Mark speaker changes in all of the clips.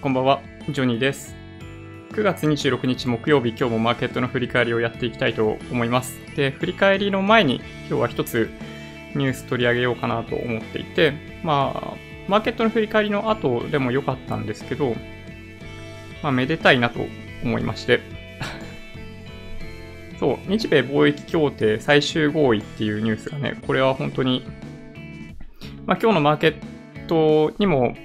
Speaker 1: こんばんは、ジョニーです。9月26日木曜日、今日もマーケットの振り返りをやっていきたいと思います。で、振り返りの前に、今日は一つニュース取り上げようかなと思っていて、まあ、マーケットの振り返りの後でも良かったんですけど、まあ、めでたいなと思いまして、そう、日米貿易協定最終合意っていうニュースがね、これは本当に、まあ、今日のマーケットにも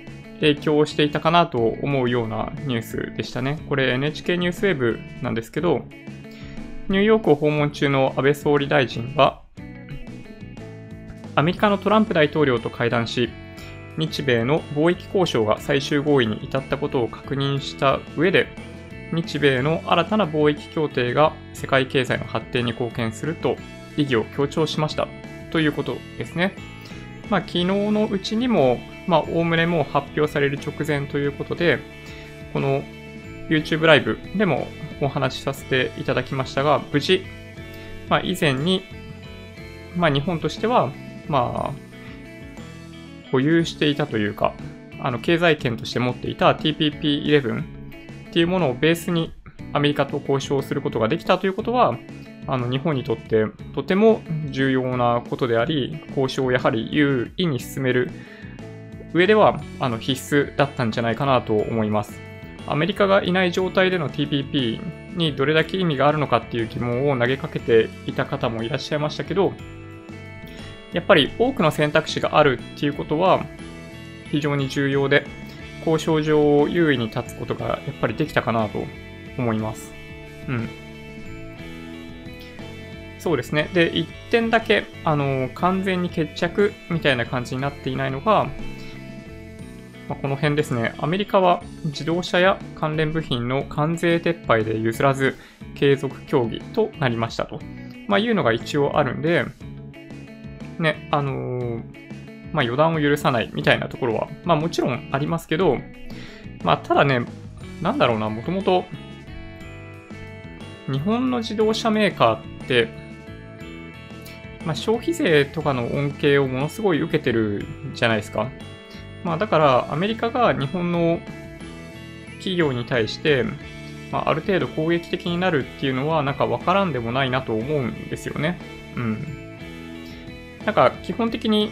Speaker 1: 影響していたかなと思うようなニュースでしたね。これ NHK ニュースウェブなんですけど、ニューヨークを訪問中の安倍総理大臣は、アメリカのトランプ大統領と会談し、日米の貿易交渉が最終合意に至ったことを確認した上で、日米の新たな貿易協定が世界経済の発展に貢献すると意義を強調しましたということですね。まあ、昨日のうちにも、まあ、おおむねもう発表される直前ということで、この YouTube ライブでもお話しさせていただきましたが、無事、まあ、以前に、まあ、日本としては、まあ、保有していたというか、あの経済圏として持っていた TPP11 っていうものをベースにアメリカと交渉することができたということは、あの日本にとってとても重要なことであり、交渉をやはり優位に進める上ではあの必須だったんじゃないかなと思います。アメリカがいない状態での TPP にどれだけ意味があるのかっていう疑問を投げかけていた方もいらっしゃいましたけど、やっぱり多くの選択肢があるっていうことは非常に重要で、交渉上優位に立つことがやっぱりできたかなと思います。うん。そうですね。で、1点だけ、あの、完全に決着みたいな感じになっていないのが、まあ、この辺ですね。アメリカは自動車や関連部品の関税撤廃で譲らず継続協議となりましたと、まあ、いうのが一応あるんで、ね、あのー、まあ、予断を許さないみたいなところは、まあ、もちろんありますけど、まあ、ただね、なんだろうな、もともと、日本の自動車メーカーって、まあ、消費税とかの恩恵をものすごい受けてるじゃないですか。まあ、だからアメリカが日本の企業に対して、まあ、ある程度攻撃的になるっていうのはなんかわからんでもないなと思うんですよね。うん。なんか基本的に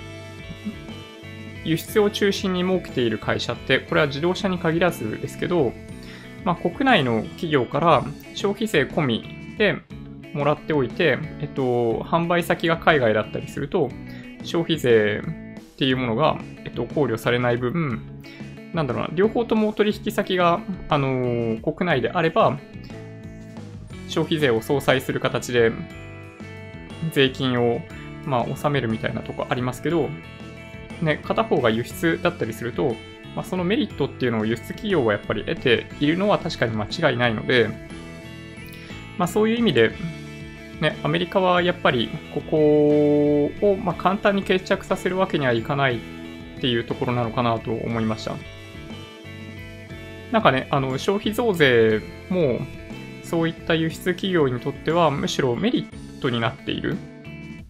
Speaker 1: 輸出を中心に設けている会社って、これは自動車に限らずですけど、まあ、国内の企業から消費税込みでもらっておいて、えっと、販売先が海外だったりすると、消費税っていうものが、えっと、考慮されない分、なんだろうな、両方とも取引先が、あのー、国内であれば、消費税を相殺する形で、税金を、まあ、納めるみたいなとこありますけど、ね、片方が輸出だったりすると、まあ、そのメリットっていうのを輸出企業はやっぱり得ているのは確かに間違いないので、まあ、そういう意味で、ね、アメリカはやっぱりここをま簡単に決着させるわけにはいかないっていうところなのかなと思いました。なんかね、あの消費増税もそういった輸出企業にとってはむしろメリットになっているっ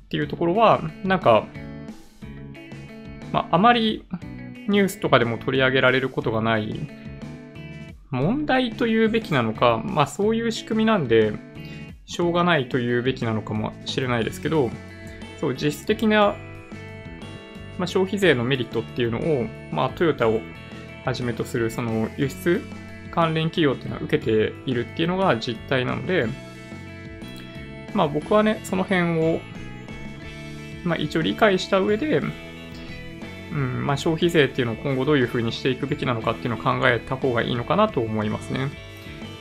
Speaker 1: ていうところは、なんか、まあ、あまりニュースとかでも取り上げられることがない問題というべきなのか、まあそういう仕組みなんで、しょうがないというべきなのかもしれないですけど、そう、実質的な、まあ、消費税のメリットっていうのを、まあトヨタをはじめとするその輸出関連企業っていうのは受けているっていうのが実態なので、まあ僕はね、その辺を、まあ一応理解した上で、うんまあ、消費税っていうのを今後どういうふうにしていくべきなのかっていうのを考えた方がいいのかなと思いますね。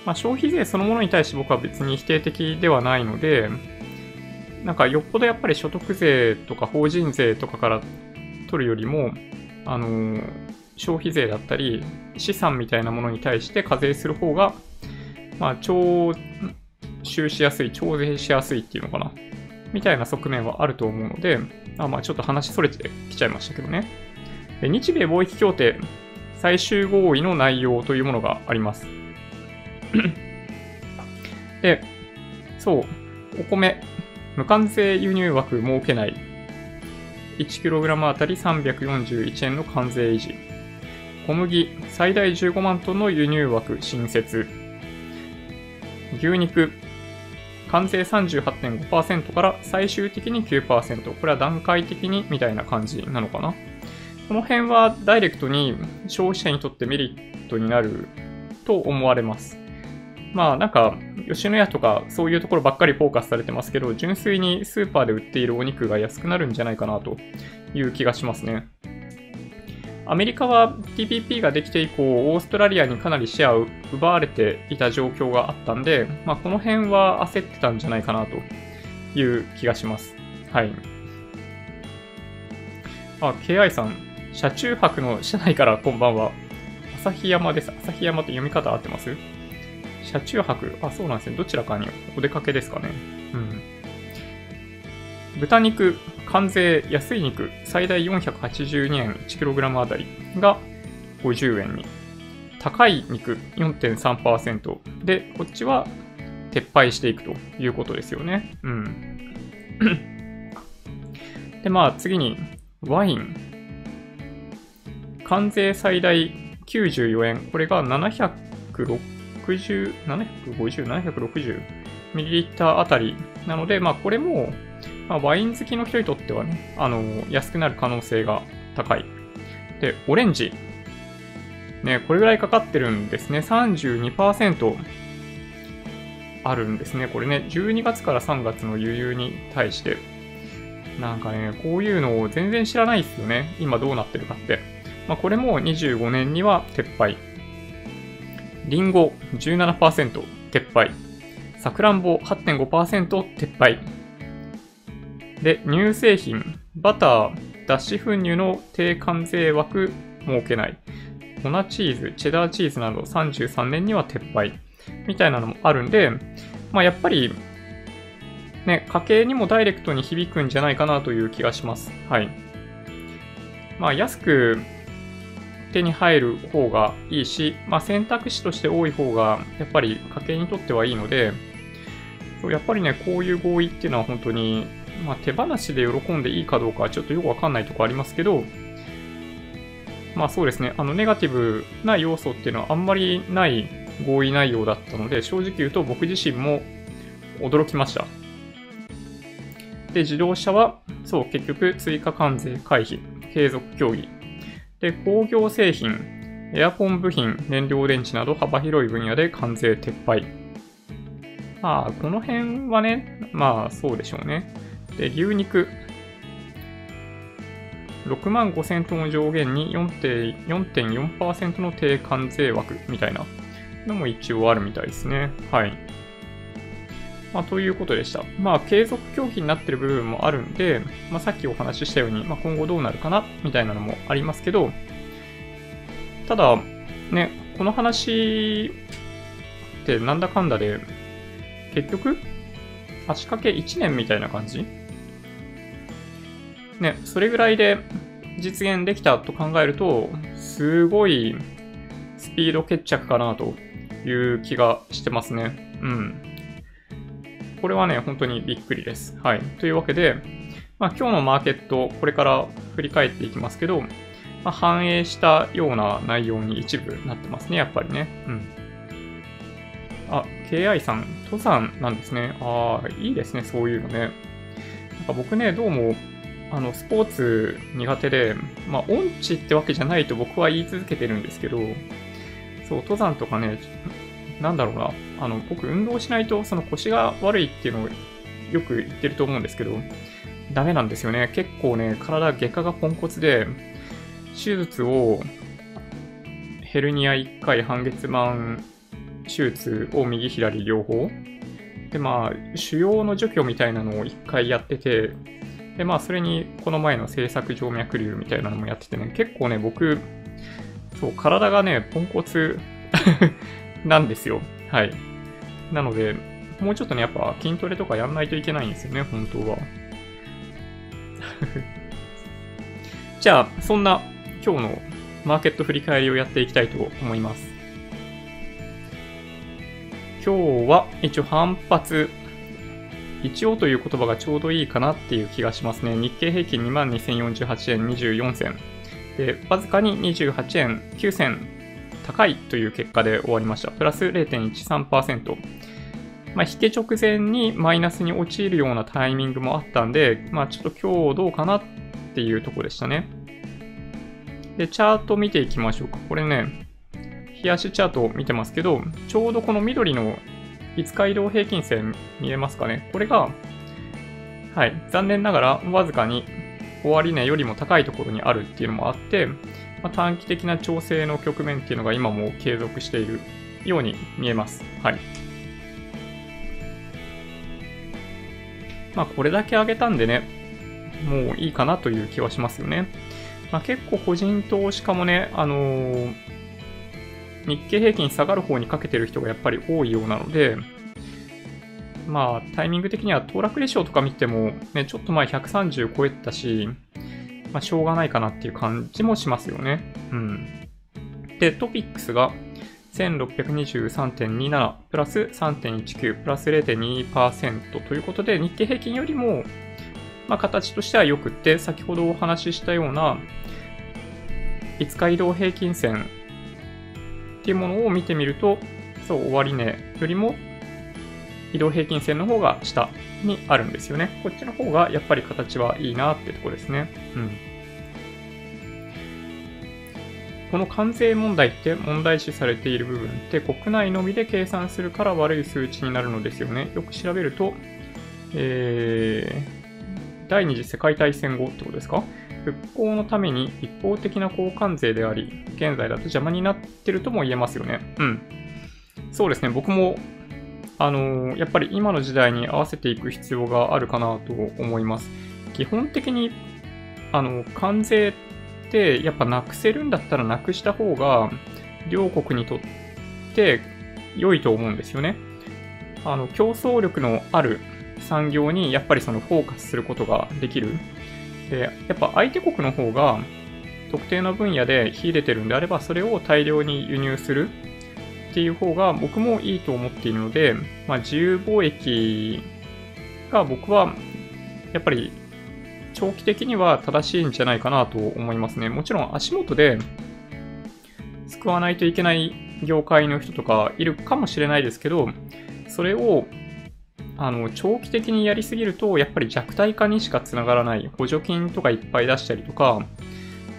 Speaker 1: まあ、消費税そのものに対して僕は別に否定的ではないので、なんかよっぽどやっぱり所得税とか法人税とかから取るよりも、あの、消費税だったり資産みたいなものに対して課税する方が、まあ、徴収しやすい、徴税しやすいっていうのかな。みたいな側面はあると思うので、あまあちょっと話それてきちゃいましたけどね。日米貿易協定最終合意の内容というものがあります。で、そう、お米、無関税輸入枠設けない。1kg あたり341円の関税維持。小麦、最大15万トンの輸入枠新設。牛肉、関税38.5%から最終的に9%。これは段階的にみたいな感じなのかな。この辺はダイレクトに消費者にとってメリットになると思われます。まあなんか、吉野家とかそういうところばっかりフォーカスされてますけど、純粋にスーパーで売っているお肉が安くなるんじゃないかなという気がしますね。アメリカは TPP ができて以降、オーストラリアにかなりシェアを奪われていた状況があったんで、まあ、この辺は焦ってたんじゃないかなという気がします。はい。あ、KI さん、車中泊の車内からこんばんは。旭山です。旭山って読み方合ってます？車中泊あ、そうなんですね。どちらかにお出かけですかね。うん。豚肉、関税安い肉、最大482円 1kg あたりが50円に。高い肉4.3%で、こっちは撤廃していくということですよね。うん。で、まあ次に、ワイン。関税最大94円。これが706 760、750、760ミリリッターあたりなので、まあこれもまあ、ワイン好きの人にとってはね、あの、安くなる可能性が高い。で、オレンジ。ね、これぐらいかかってるんですね。32%あるんですね。これね、12月から3月の輸入に対して。なんかね、こういうのを全然知らないですよね。今どうなってるかって。まあ、これも25年には撤廃。リンゴ17%撤廃。さくらんぼ8.5%撤廃。で、乳製品、バター、脱脂粉乳の低関税枠設けない。粉チーズ、チェダーチーズなど33年には撤廃。みたいなのもあるんで、まあやっぱり、ね、家計にもダイレクトに響くんじゃないかなという気がします。はい。まあ安く手に入る方がいいし、まあ選択肢として多い方がやっぱり家計にとってはいいので、やっぱりね、こういう合意っていうのは本当にまあ、手放しで喜んでいいかどうかはちょっとよくわかんないとこありますけど、まあそうですね、あのネガティブな要素っていうのはあんまりない合意内容だったので、正直言うと僕自身も驚きました。で、自動車は、そう、結局追加関税回避、継続協議。で、工業製品、エアコン部品、燃料電池など幅広い分野で関税撤廃。まあ、この辺はね、まあそうでしょうね。で、牛肉。6万5000トン上限に4.4%の低関税枠みたいなのも一応あるみたいですね。はい。まあ、ということでした。まあ、継続協議になってる部分もあるんで、まあ、さっきお話ししたように、まあ、今後どうなるかなみたいなのもありますけど、ただ、ね、この話ってなんだかんだで、結局、足掛け1年みたいな感じ？ね、それぐらいで実現できたと考えると、すごいスピード決着かなという気がしてますね。うん。これはね、本当にびっくりです。はい。というわけで、まあ、今日のマーケット、これから振り返っていきますけど、まあ、反映したような内容に一部なってますね、やっぱりね。うん。あ、KI さん、登山なんですね。ああ、いいですね、そういうのね。なんか僕ね、どうもあの、スポーツ苦手で、まあ、音痴ってわけじゃないと僕は言い続けてるんですけど、そう、登山とかね、なんだろうな、あの、僕運動しないとその腰が悪いっていうのをよく言ってると思うんですけど、ダメなんですよね。結構ね、体、外科がポンコツで、手術を、ヘルニア1回半月板手術を右左両方。で、まあ、腫瘍の除去みたいなのを1回やってて、で、まあ、それに、この前の制作静脈瘤みたいなのもやっててね、結構ね、僕、そう、体がね、ポンコツなんですよ。はい。なので、もうちょっとね、やっぱ筋トレとかやんないといけないんですよね、本当は。じゃあ、そんな今日のマーケット振り返りをやっていきたいと思います。今日は一応反発一応という言葉がちょうどいいかなっていう気がしますね。日経平均22,048円24銭。で、わずかに28円9銭高いという結果で終わりました。プラス0.13%。まあ、引け直前にマイナスに陥るようなタイミングもあったんで、まあ、ちょっと今日どうかなっていうとこでしたね。で、チャート見ていきましょうか。これね、冷やしチャートを見てますけど、ちょうどこの緑の5日移動平均線見えますかね。これが、はい、残念ながらわずかに終値よりも高いところにあるっていうのもあって、まあ、短期的な調整の局面っていうのが今も継続しているように見えます。はい。まあ、これだけ上げたんでね、もういいかなという気はしますよね。まあ、結構個人投資家もね、あのー、日経平均下がる方にかけてる人がやっぱり多いようなので、まあ、タイミング的には騰落レシオとか見ても、ね、ちょっと前130超えたし、まあ、しょうがないかなっていう感じもしますよね。うん。で、トピックスが1623.27プラス3.19プラス0.2%ということで、日経平均よりも、まあ、形としては良くって、先ほどお話ししたような、5日移動平均線っていうものを見てみると、そう、終値よりも移動平均線の方が下にあるんですよね。こっちの方がやっぱり形はいいなってとこですね。うん。この関税問題って問題視されている部分って国内のみで計算するから悪い数値になるのですよね。よく調べると、えー、第二次世界大戦後ってことですか？復興のために一方的な交換税であり、現在だと邪魔になってるとも言えますよね。うん。そうですね。僕もあのやっぱり今の時代に合わせていく必要があるかなと思います。基本的に、あの、関税ってやっぱなくせるんだったらなくした方が、両国にとって良いと思うんですよね。あの、競争力のある産業にやっぱりそのフォーカスすることができる。で、やっぱ相手国の方が特定の分野で秀でてるんであれば、それを大量に輸入するっていう方が僕もいいと思っているので、まあ、自由貿易が僕はやっぱり長期的には正しいんじゃないかなと思いますね。もちろん足元で救わないといけない業界の人とかいるかもしれないですけど、それをあの長期的にやりすぎると、やっぱり弱体化にしかつながらない補助金とかいっぱい出したりとか、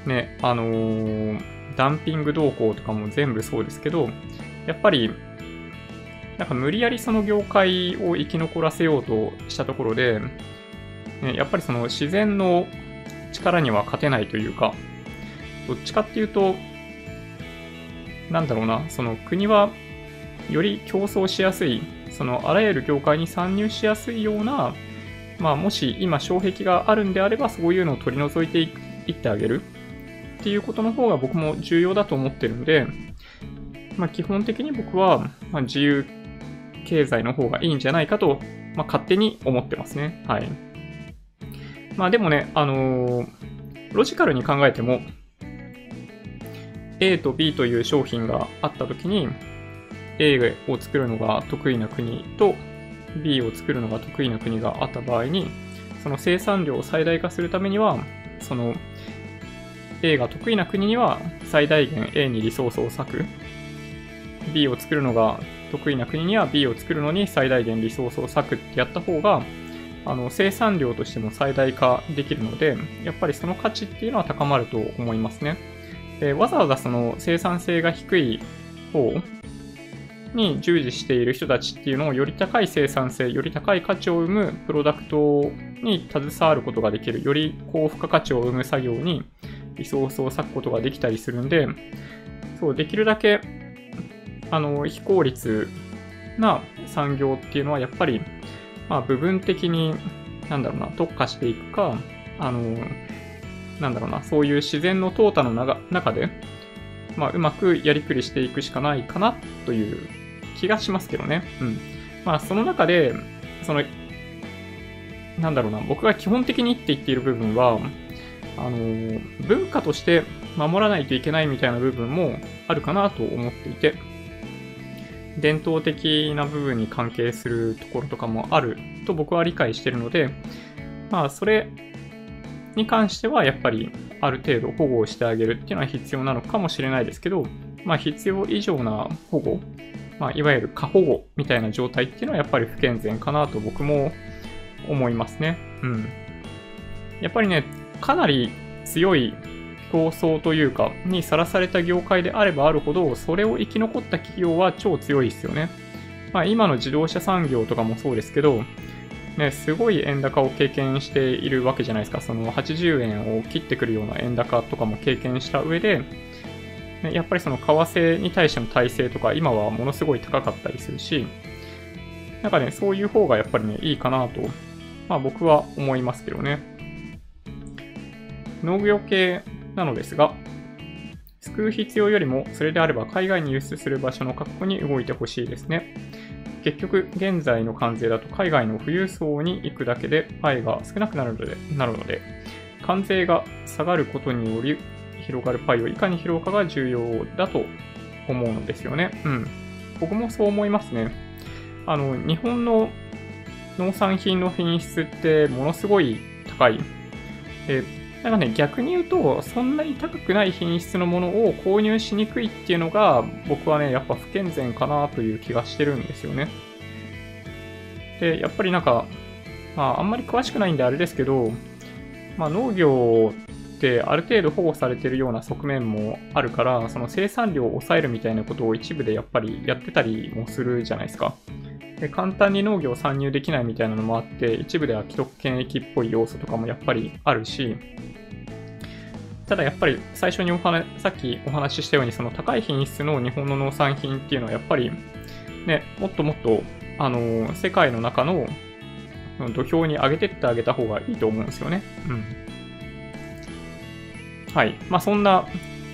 Speaker 1: ね、あのー、ダンピング動向とかも全部そうですけど、やっぱり、なんか無理やりその業界を生き残らせようとしたところで、ね、やっぱりその自然の力には勝てないというか、どっちかっていうと、なんだろうな、その国はより競争しやすい、そのあらゆる業界に参入しやすいような、まあもし今障壁があるんであればそういうのを取り除いていってあげるっていうことの方が僕も重要だと思ってるので、まあ、基本的に僕は、まあ、自由経済の方がいいんじゃないかと、まあ、勝手に思ってますね。はい。まあでもね、あのー、ロジカルに考えても、A と B という商品があったときに、A を作るのが得意な国と B を作るのが得意な国があった場合に、その生産量を最大化するためには、その A が得意な国には最大限 A にリソースを割く。B を作るのが得意な国には B を作るのに最大限リソースを割くってやった方が、あの生産量としても最大化できるので、やっぱりその価値っていうのは高まると思いますね。でわざわざその生産性が低い方に従事している人たちっていうのをより高い生産性、より高い価値を生むプロダクトに携わることができる、より高付加価値を生む作業にリソースを割くことができたりするんで、そう、できるだけあの、非効率な産業っていうのはやっぱり、まあ部分的に、なんだろうな、特化していくか、あの、なんだろうな、そういう自然の淘汰の中で、まあうまくやりくりしていくしかないかなという気がしますけどね。うん。まあその中で、その、なんだろうな、僕が基本的にって言っている部分は、あの、文化として守らないといけないみたいな部分もあるかなと思っていて、伝統的な部分に関係するところとかもあると僕は理解してるので、まあ、それに関してはやっぱりある程度保護をしてあげるっていうのは必要なのかもしれないですけど、まあ必要以上な保護、まあいわゆる過保護みたいな状態っていうのはやっぱり不健全かなと僕も思いますね。うん。やっぱりね、かなり強い競争というか、にさらされた業界であればあるほど、それを生き残った企業は超強いですよね。まあ今の自動車産業とかもそうですけど、ね、すごい円高を経験しているわけじゃないですか。その80円を切ってくるような円高とかも経験した上で、ね、やっぱりその為替に対しての体制とか今はものすごい高かったりするし、なんかね、そういう方がやっぱりね、いいかなと、まあ僕は思いますけどね。農業系なのですが、救う必要よりも、それであれば海外に輸出する場所の確保に動いてほしいですね。結局、現在の関税だと海外の富裕層に行くだけでパイが少なくなるので、なるので関税が下がることにより広がるパイをいかに拾うかが重要だと思うんですよね。うん。僕もそう思いますね。あの、日本の農産品の品質ってものすごい高い。なんかね、逆に言うと、そんなに高くない品質のものを購入しにくいっていうのが、僕はね、やっぱ不健全かなという気がしてるんですよね。で、やっぱりなんか、まあ、あんまり詳しくないんであれですけど、まあ、農業ってある程度保護されてるような側面もあるから、その生産量を抑えるみたいなことを一部でやっぱりやってたりもするじゃないですか。で簡単に農業参入できないみたいなのもあって、一部では既得権益っぽい要素とかもやっぱりあるし、ただやっぱり最初にお話、さっきお話ししたように、その高い品質の日本の農産品っていうのはやっぱり、ね、もっともっと、あの、世界の中の土俵に上げてってあげた方がいいと思うんですよね。うん。はい。まあそんな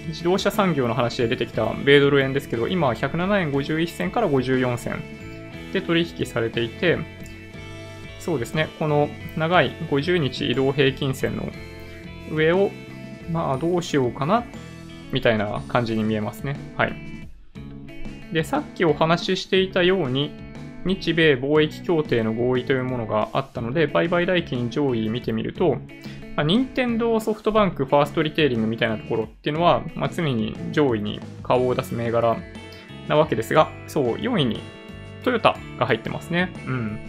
Speaker 1: 自動車産業の話で出てきた米ドル円ですけど、今は107円51銭から54銭。で取引されていて、そうですね、この長い50日移動平均線の上を、まあどうしようかな、みたいな感じに見えますね。はい。で、さっきお話ししていたように、日米貿易協定の合意というものがあったので、売買代金上位見てみると、まあ、任天堂ソフトバンクファーストリテイリングみたいなところっていうのは、まあ、常に上位に顔を出す銘柄なわけですが、そう、4位にトヨタが入ってますね。うん。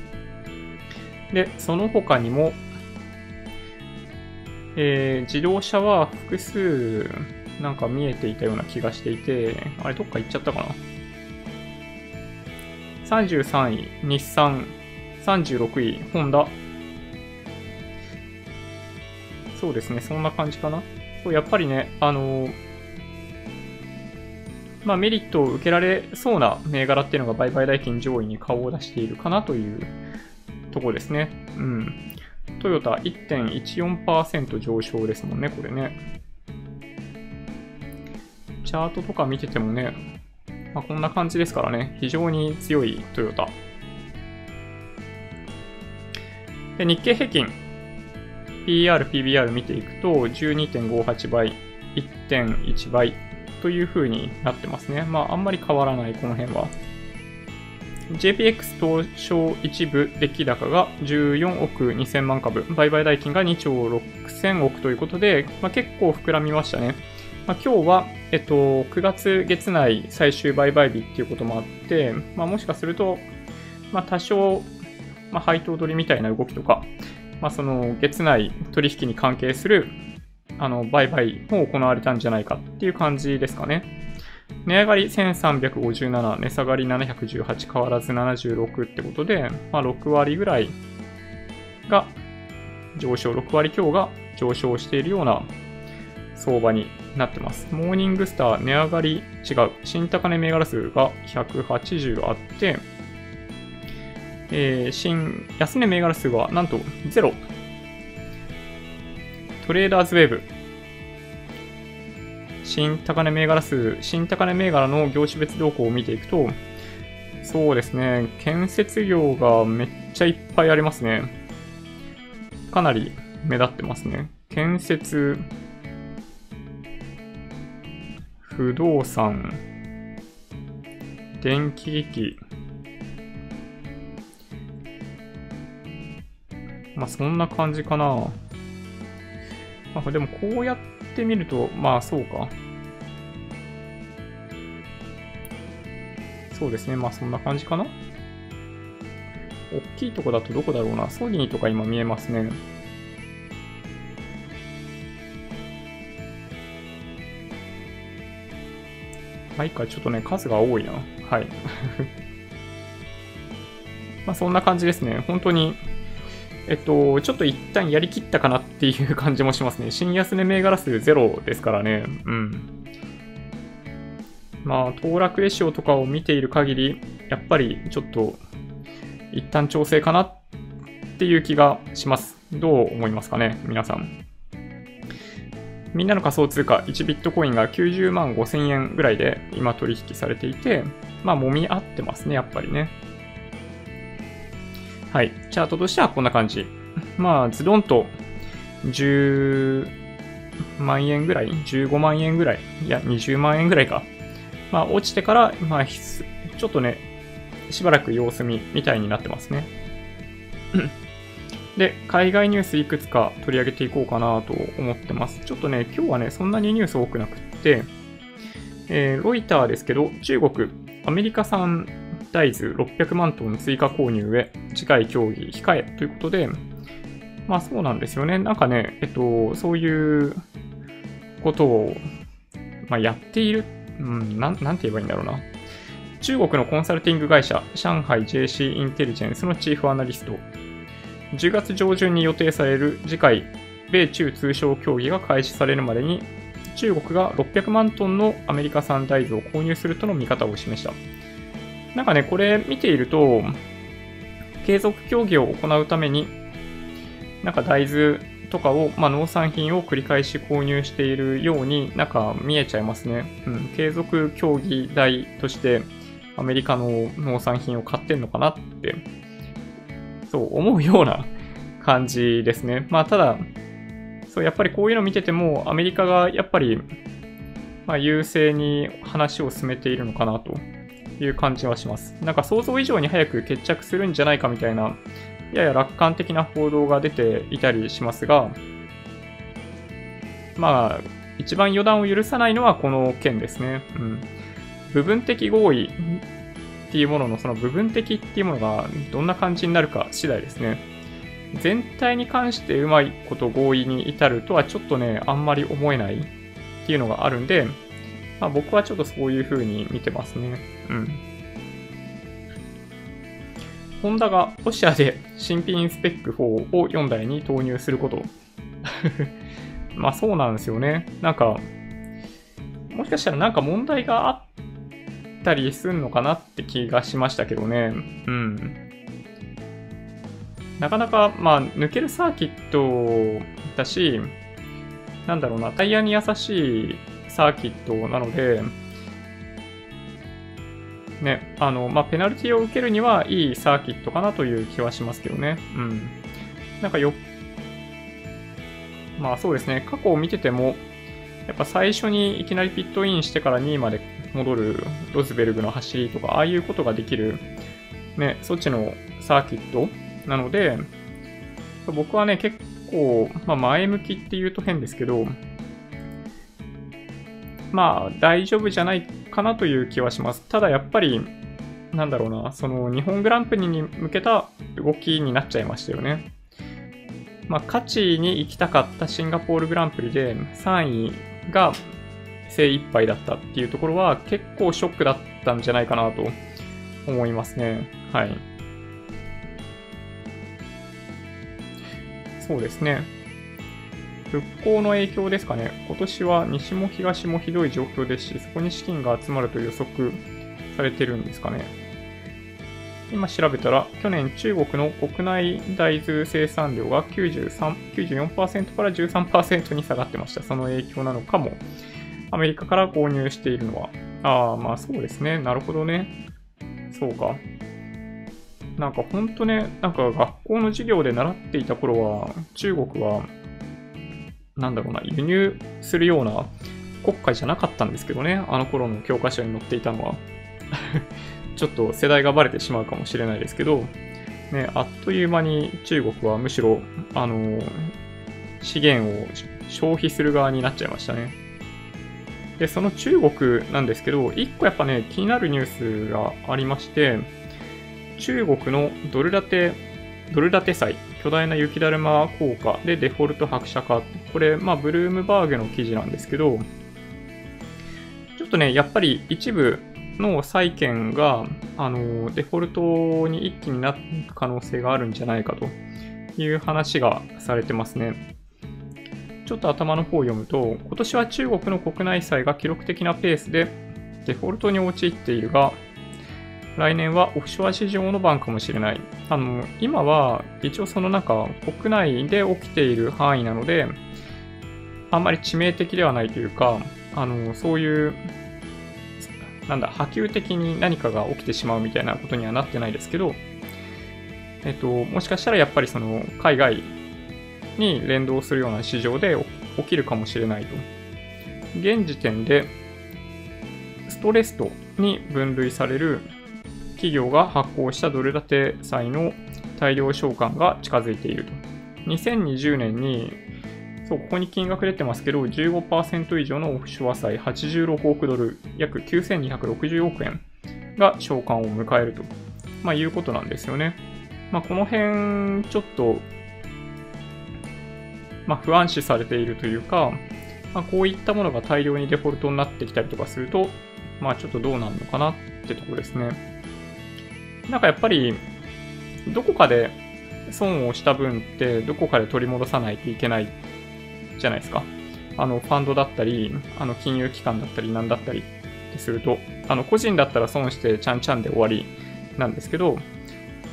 Speaker 1: で、その他にも、えー、自動車は複数なんか見えていたような気がしていて、あれどっか行っちゃったかな ?33 位、日産、36位、ホンダ。そうですね、そんな感じかな。やっぱりね、あのーまあ、メリットを受けられそうな銘柄っていうのが売買代金上位に顔を出しているかなというとこですね。うん。トヨタ1.14%上昇ですもんね、これね。チャートとか見ててもね、まあ、こんな感じですからね、非常に強いトヨタ。で日経平均、PR、PBR 見ていくと、12.58倍、1.1倍、という風になってますね。まあ、あんまり変わらない、この辺は。JPX 東証一部出来高が14億2000万株、売買代金が2兆6000億ということで、まあ、結構膨らみましたね。まあ、今日は、えっと、9月月内最終売買日っていうこともあって、まあ、もしかすると、まあ、多少、まあ、配当取りみたいな動きとか、まあ、その月内取引に関係するあの、売買も行われたんじゃないかっていう感じですかね。値上がり1357、値下がり718、変わらず76ってことで、まあ、6割ぐらいが上昇、6割強が上昇しているような相場になってます。モーニングスター値上がり違う。新高値銘柄数が180あって、えー、新安値銘柄数はなんと0トレーダーズウェーブ。新高値銘柄数、新高値銘柄の業種別動向を見ていくと、そうですね、建設業がめっちゃいっぱいありますね。かなり目立ってますね。建設、不動産、電気機器、まあそんな感じかな。まあ、でもこうやってみると、まあそうか。そうですね。まあそんな感じかな。大きいとこだとどこだろうな。ソニーとか今見えますね。はい、か、ちょっとね、数が多いな。はい。まあそんな感じですね。本当に、えっと、ちょっと一旦やりきったかなっていう感じもしますね。新安値銘柄数ゼロですからね。うん。まあ、騰落エシオとかを見ている限り、やっぱりちょっと、一旦調整かなっていう気がします。どう思いますかね、皆さん。みんなの仮想通貨1ビットコインが90万5千円ぐらいで今取引されていて、まあ、揉み合ってますね、やっぱりね。はい。チャートとしてはこんな感じ。まあ、ズドンと10万円ぐらい ?15 万円ぐらいいや、20万円ぐらいか。まあ、落ちてから、まあ、ちょっとね、しばらく様子見みたいになってますね。で、海外ニュースいくつか取り上げていこうかなと思ってます。ちょっとね、今日はね、そんなにニュース多くなくって、えー、ロイターですけど、中国、アメリカ産大豆600万トン追加購入へ、次回協議控えということで、まあそうなんですよね。なんかね、えっと、そういうことを、まあ、やっている、うん、なん、なんて言えばいいんだろうな。中国のコンサルティング会社、上海 JC インテリジェンスのチーフアナリスト、10月上旬に予定される次回、米中通商協議が開始されるまでに、中国が600万トンのアメリカ産大豆を購入するとの見方を示した。なんかね、これ見ていると、継続協議を行うために、なんか大豆とかを、まあ、農産品を繰り返し購入しているようになんか見えちゃいますね。うん、継続協議代としてアメリカの農産品を買ってんのかなって、そう思うような感じですね。まあただ、そう、やっぱりこういうの見てても、アメリカがやっぱり、まあ、優勢に話を進めているのかなという感じはします。なんか想像以上に早く決着するんじゃないかみたいな、やや楽観的な報道が出ていたりしますが、まあ、一番予断を許さないのはこの件ですね。うん。部分的合意っていうものの、その部分的っていうものがどんな感じになるか次第ですね。全体に関してうまいこと合意に至るとはちょっとね、あんまり思えないっていうのがあるんで、まあ、僕はちょっとそういう風に見てますね。うん。ホンダがロシアで新品スペック4を4台に投入すること。まあそうなんですよね。なんか、もしかしたらなんか問題があったりすんのかなって気がしましたけどね。うん。なかなか、まあ、抜けるサーキットだし、なんだろうな、タイヤに優しいサーキットなので、ね、あの、まあ、ペナルティを受けるにはいいサーキットかなという気はしますけどね。うん。なんかよ、まあそうですね、過去を見てても、やっぱ最初にいきなりピットインしてから2位まで戻るロズベルグの走りとか、ああいうことができる、ね、そっちのサーキットなので、僕はね、結構、まあ、前向きって言うと変ですけど、まあ大丈夫じゃないかなという気はします。ただやっぱり、なんだろうな、その日本グランプリに向けた動きになっちゃいましたよね。まあ、勝ちに行きたかったシンガポールグランプリで3位が精一杯だったっていうところは結構ショックだったんじゃないかなと思いますね。はい。そうですね。復興の影響ですかね。今年は西も東もひどい状況ですし、そこに資金が集まると予測されてるんですかね。今調べたら、去年中国の国内大豆生産量が93 94%から13%に下がってました。その影響なのかも。アメリカから購入しているのは。ああ、まあそうですね。なるほどね。そうか。なんかほんとね、なんか学校の授業で習っていた頃は、中国はなんだろうな、輸入するような国家じゃなかったんですけどね、あの頃の教科書に載っていたのは。ちょっと世代がバレてしまうかもしれないですけど、ね、あっという間に中国はむしろ、あの、資源を消費する側になっちゃいましたね。で、その中国なんですけど、一個やっぱね、気になるニュースがありまして、中国のドル建て、ドル建て債、巨大な雪だるま効果でデフォルト拍車化。これ、まあ、ブルームバーグの記事なんですけど、ちょっとね、やっぱり一部の債券が、あの、デフォルトに一気になる可能性があるんじゃないかという話がされてますね。ちょっと頭の方を読むと、今年は中国の国内債が記録的なペースでデフォルトに陥っているが、来年はオフショア市場の番かもしれない。あの、今は一応その中、国内で起きている範囲なので、あんまり致命的ではないというか、あの、そういうなんだ、波及的に何かが起きてしまうみたいなことにはなってないですけど、えっと、もしかしたらやっぱりその海外に連動するような市場で起きるかもしれないと。現時点で、ストレストに分類される企業が発行したドル建て債の大量償還が近づいていると。2020年にそう、ここに金額出てますけど、15%以上のオフショア債86億ドル、約9260億円が償還を迎えると、まあ、いうことなんですよね。まあ、この辺、ちょっと、まあ、不安視されているというか、まあ、こういったものが大量にデフォルトになってきたりとかすると、まあ、ちょっとどうなるのかなってとこですね。なんかやっぱり、どこかで損をした分ってどこかで取り戻さないといけないじゃないですか。あの、ファンドだったり、あの、金融機関だったり、なんだったりってすると、あの、個人だったら損してちゃんちゃんで終わりなんですけど、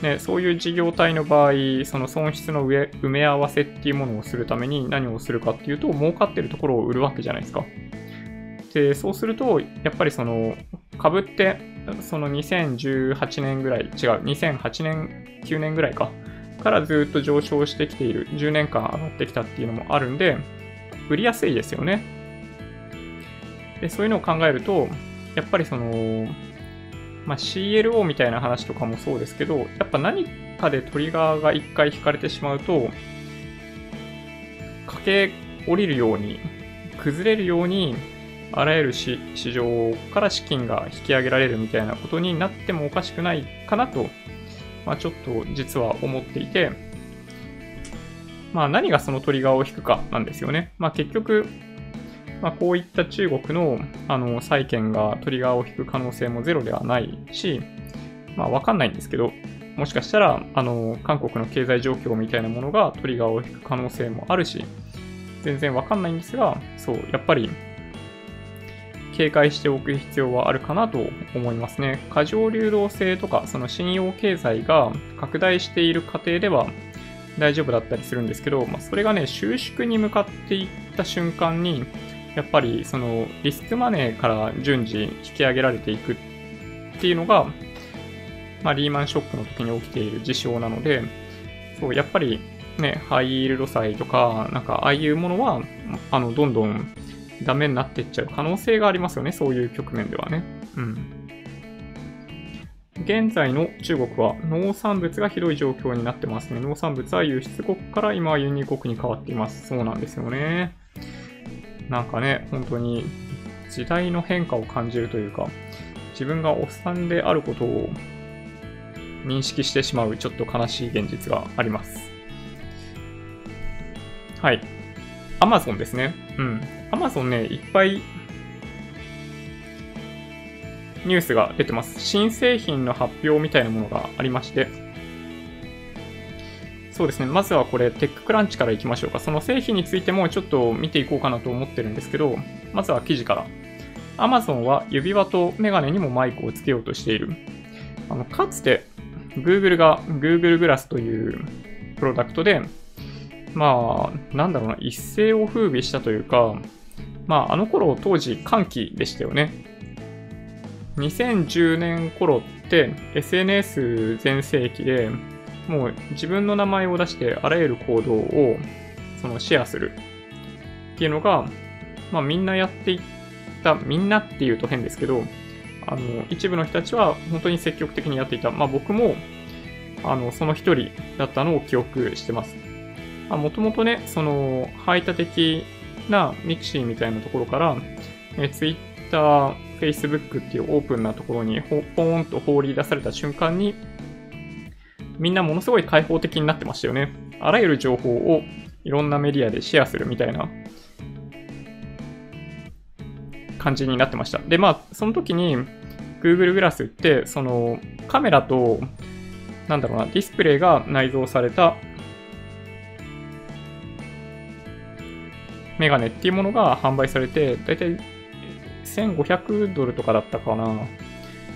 Speaker 1: ね、そういう事業体の場合、その損失の埋め合わせっていうものをするために何をするかっていうと、儲かってるところを売るわけじゃないですか。で、そうすると、やっぱりその、株って、その2018年ぐらい、違う、2008年、9年ぐらいか、からずっと上昇してきている、10年間上がってきたっていうのもあるんで、売りやすいですよね。で、そういうのを考えると、やっぱりその、まあ、CLO みたいな話とかもそうですけど、やっぱ何かでトリガーが一回引かれてしまうと、駆け降りるように、崩れるように、あらゆる市場から資金が引き上げられるみたいなことになってもおかしくないかなと、まあ、ちょっと実は思っていて、まあ、何がそのトリガーを引くかなんですよね。まあ、結局、まあ、こういった中国のあの債券がトリガーを引く可能性もゼロではないし、まあ、わかんないんですけど、もしかしたら、あの、韓国の経済状況みたいなものがトリガーを引く可能性もあるし、全然わかんないんですが、そう、やっぱり、警戒しておく必要はあるかなと思いますね。過剰流動性とか、その信用経済が拡大している過程では、大丈夫だったりするんですけど、まあ、それがね、収縮に向かっていった瞬間に、やっぱりそのリスクマネーから順次引き上げられていくっていうのが、まあ、リーマンショックの時に起きている事象なので、そう、やっぱりね、ハイイールド債とか、なんかああいうものは、あの、どんどんダメになっていっちゃう可能性がありますよね、そういう局面ではね。うん。現在の中国は農産物がひどい状況になってますね。農産物は輸出国から今は輸入国に変わっています。そうなんですよね。なんかね、本当に時代の変化を感じるというか、自分がおっさんであることを認識してしまうちょっと悲しい現実があります。はい。Amazon ですね。うん。Amazon ね、いっぱいニュースが出てます。新製品の発表みたいなものがありまして、そうですね。まずはこれ、テッククランチからいきましょうか。その製品についてもちょっと見ていこうかなと思ってるんですけど、まずは記事から。Amazon は指輪とメガネにもマイクをつけようとしている。あのかつて Google が Google グラスというプロダクトで、まあ、なんだろうな、一世を風靡したというか、まあ、あの頃当時歓喜でしたよね。2010年頃って SNS 全盛期でもう自分の名前を出してあらゆる行動をそのシェアするっていうのが、まあみんなやっていった、みんなっていうと変ですけど、あの、一部の人たちは本当に積極的にやっていた。まあ僕も、あの、その一人だったのを記憶してます。もともとね、その排他的なミクシーみたいなところから、え Twitter、Facebook っていうオープンなところにポーンと放り出された瞬間に、みんなものすごい開放的になってましたよね。あらゆる情報をいろんなメディアでシェアするみたいな感じになってました。で、まあ、その時に Google グラスって、そのカメラと、なんだろうな、ディスプレイが内蔵されたメガネっていうものが販売されて、だいたい1500ドルとかだったかな。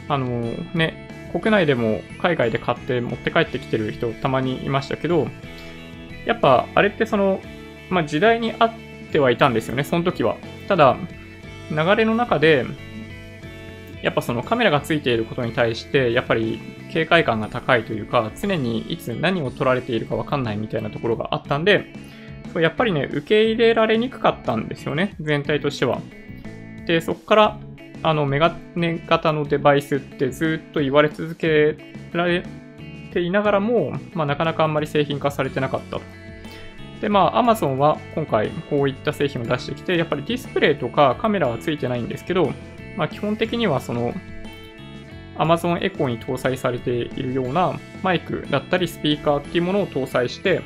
Speaker 1: あのね、国内でも海外で買って持って帰ってきてる人たまにいましたけど、やっぱあれってその、まあ、時代に合ってはいたんですよね、その時は。ただ、流れの中で、やっぱそのカメラがついていることに対して、やっぱり警戒感が高いというか、常にいつ何を撮られているかわかんないみたいなところがあったんで、やっぱりね、受け入れられにくかったんですよね、全体としては。で、そこから、あの、メガネ型のデバイスってずっと言われ続けられていながらも、まあ、なかなかあんまり製品化されてなかったと。で、まあ、Amazon は今回こういった製品を出してきて、やっぱりディスプレイとかカメラはついてないんですけど、まあ、基本的にはその Amazon Echo に搭載されているようなマイクだったりスピーカーっていうものを搭載して、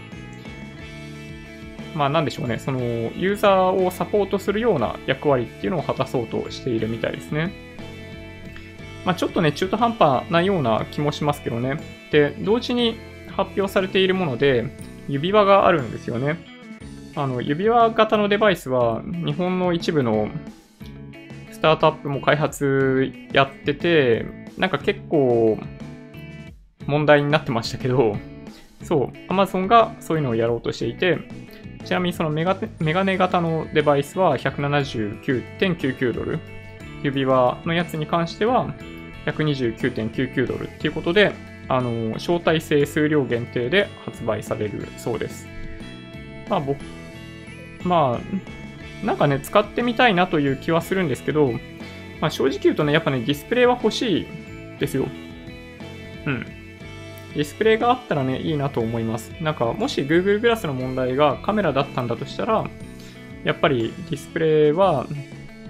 Speaker 1: まあなんでしょうね、そのユーザーをサポートするような役割っていうのを果たそうとしているみたいですね。まあちょっとね、中途半端なような気もしますけどね。で、同時に発表されているもので、指輪があるんですよね。あの、指輪型のデバイスは日本の一部のスタートアップも開発やってて、なんか結構問題になってましたけど、そう、Amazon がそういうのをやろうとしていて、ちなみにそのメガメガネ型のデバイスは179.99ドル。指輪のやつに関しては129.99ドルっていうことで、あの、招待制数量限定で発売されるそうです。まあ僕、まあ、なんかね、使ってみたいなという気はするんですけど、まあ正直言うとね、やっぱね、ディスプレイは欲しいですよ。うん。ディスプレイがあったらね、いいなと思います。なんか、もし Google グラスの問題がカメラだったんだとしたら、やっぱりディスプレイは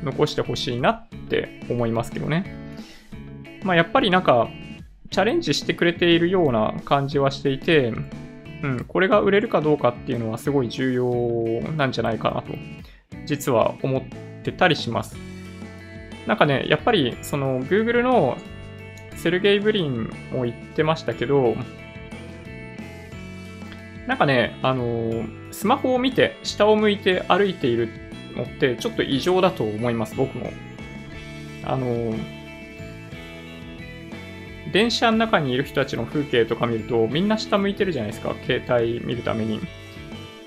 Speaker 1: 残してほしいなって思いますけどね。まあ、やっぱりなんか、チャレンジしてくれているような感じはしていて、うん、これが売れるかどうかっていうのはすごい重要なんじゃないかなと、実は思ってたりします。なんかね、やっぱりその Google のセルゲイ・ブリンも言ってましたけど、なんかね、あのスマホを見て、下を向いて歩いているのってちょっと異常だと思います、僕も。あの電車の中にいる人たちの風景とか見ると、みんな下向いてるじゃないですか、携帯見るために。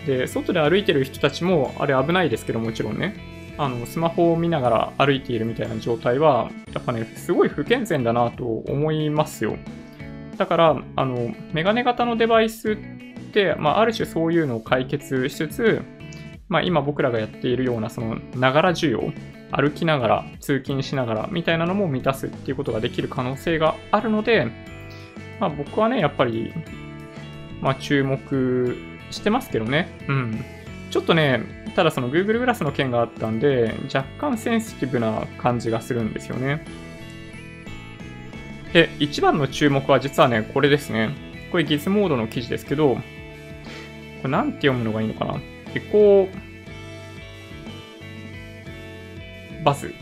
Speaker 1: で、外で歩いてる人たちも、あれ危ないですけど、もちろんね。あの、スマホを見ながら歩いているみたいな状態は、やっぱね、すごい不健全だなと思いますよ。だから、あの、メガネ型のデバイスって、まあ、ある種そういうのを解決しつつ、まあ、今僕らがやっているような、その、ながら需要、歩きながら、通勤しながら、みたいなのも満たすっていうことができる可能性があるので、まあ、僕はね、やっぱり、まあ、注目してますけどね。うん。ちょっとね、ただその Google グラスの件があったんで、若干センシティブな感じがするんですよね。で、一番の注目は実はね、これですね。これギズモードの記事ですけど、これなんて読むのがいいのかなエコー、バズ。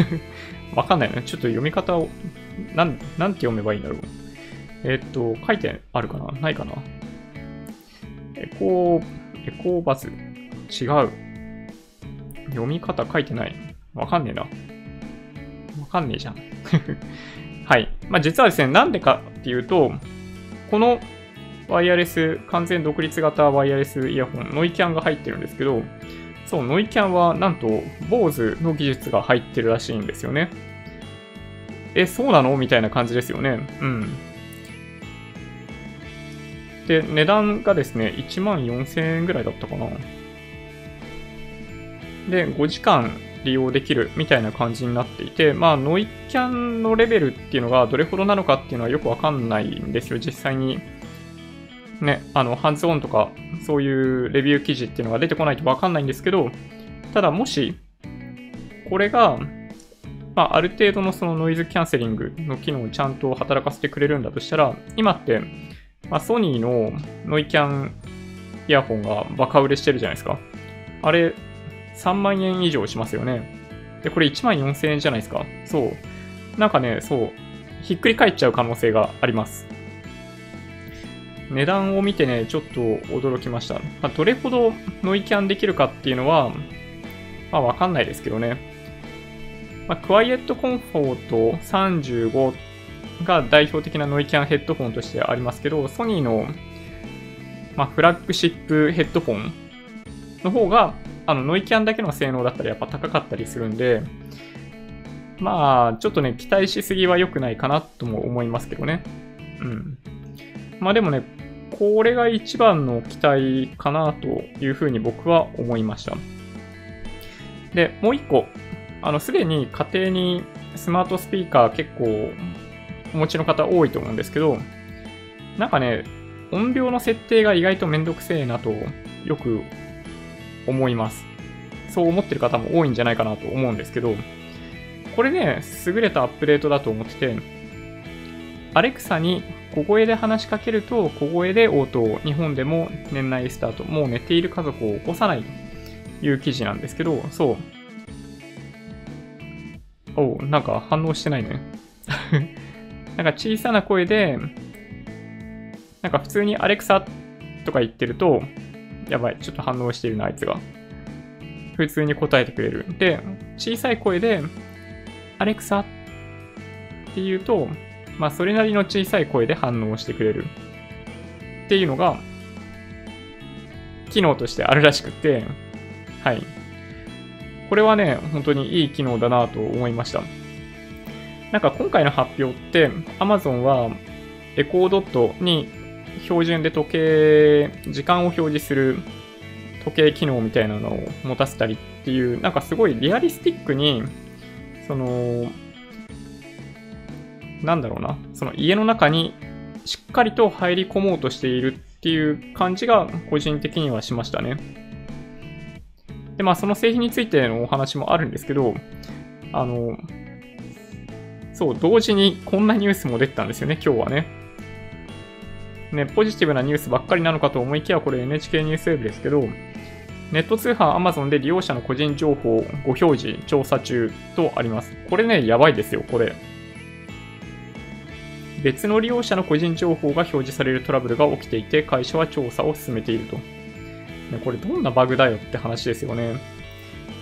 Speaker 1: わかんないよね。ちょっと読み方を、なん、なんて読めばいいんだろう。え、っと、書いてあるかな？ないかな？エコー、エコーバズ。違う。読み方書いてない。わかんねえな。わかんねえじゃん。はい。まあ、実はですね、なんでかっていうと、このワイヤレス、完全独立型ワイヤレスイヤホン、ノイキャンが入ってるんですけど、そう、ノイキャンはなんと、BOSE の技術が入ってるらしいんですよね。え、そうなの？みたいな感じですよね。うん。で、値段がですね、1万4000円ぐらいだったかな。で、5時間利用できるみたいな感じになっていて、まあ、ノイキャンのレベルっていうのがどれほどなのかっていうのはよくわかんないんですよ、実際に。ね、あの、ハンズオンとか、そういうレビュー記事っていうのが出てこないとわかんないんですけど、ただもし、これが、まあ、ある程度のそのノイズキャンセリングの機能をちゃんと働かせてくれるんだとしたら、今って、まあ、ソニーのノイキャンイヤホンがバカ売れしてるじゃないですか。あれ、3万円以上しますよね。で、これ1万4000円じゃないですか。そう。なんかね、そう、ひっくり返っちゃう可能性があります。値段を見てね、ちょっと驚きました。まあ、どれほどノイキャンできるかっていうのは、まあわかんないですけどね。まあ、クワイエットコンフォート35が代表的なノイキャンヘッドフォンとしてありますけど、ソニーの、まあ、フラッグシップヘッドフォンの方が、あの、ノイキャンだけの性能だったらやっぱ高かったりするんで、まあ、ちょっとね、期待しすぎは良くないかなとも思いますけどね。うん。まあでもね、これが一番の期待かなというふうに僕は思いました。で、もう一個、あの、すでに家庭にスマートスピーカー結構お持ちの方多いと思うんですけど、なんかね、音量の設定が意外とめんどくせえなとよく思います。そう思ってる方も多いんじゃないかなと思うんですけど、これね、優れたアップデートだと思ってて、アレクサに小声で話しかけると小声で応答、日本でも年内スタート、もう寝ている家族を起こさないという記事なんですけど、そう。おう、なんか反応してないね。なんか小さな声で、なんか普通にアレクサとか言ってると、やばい、ちょっと反応してるな、あいつが。普通に答えてくれる。で、小さい声で、アレクサって言うと、まあ、それなりの小さい声で反応してくれる。っていうのが、機能としてあるらしくて、はい。これはね、本当にいい機能だなと思いました。なんか今回の発表って、Amazon はエコードットに標準で時計、時間を表示する時計機能みたいなのを持たせたりっていう、なんかすごいリアリスティックに、その、なんだろうな、その家の中にしっかりと入り込もうとしているっていう感じが個人的にはしましたね。で、まあその製品についてのお話もあるんですけど、あの、そう、同時にこんなニュースも出てたんですよね、今日はね。ね、ポジティブなニュースばっかりなのかと思いきや、これ NHK ニュースウェブですけど、ネット通販 Amazon で利用者の個人情報ご表示調査中とあります。これね、やばいですよ、これ。別の利用者の個人情報が表示されるトラブルが起きていて、会社は調査を進めていると。ね、これどんなバグだよって話ですよね。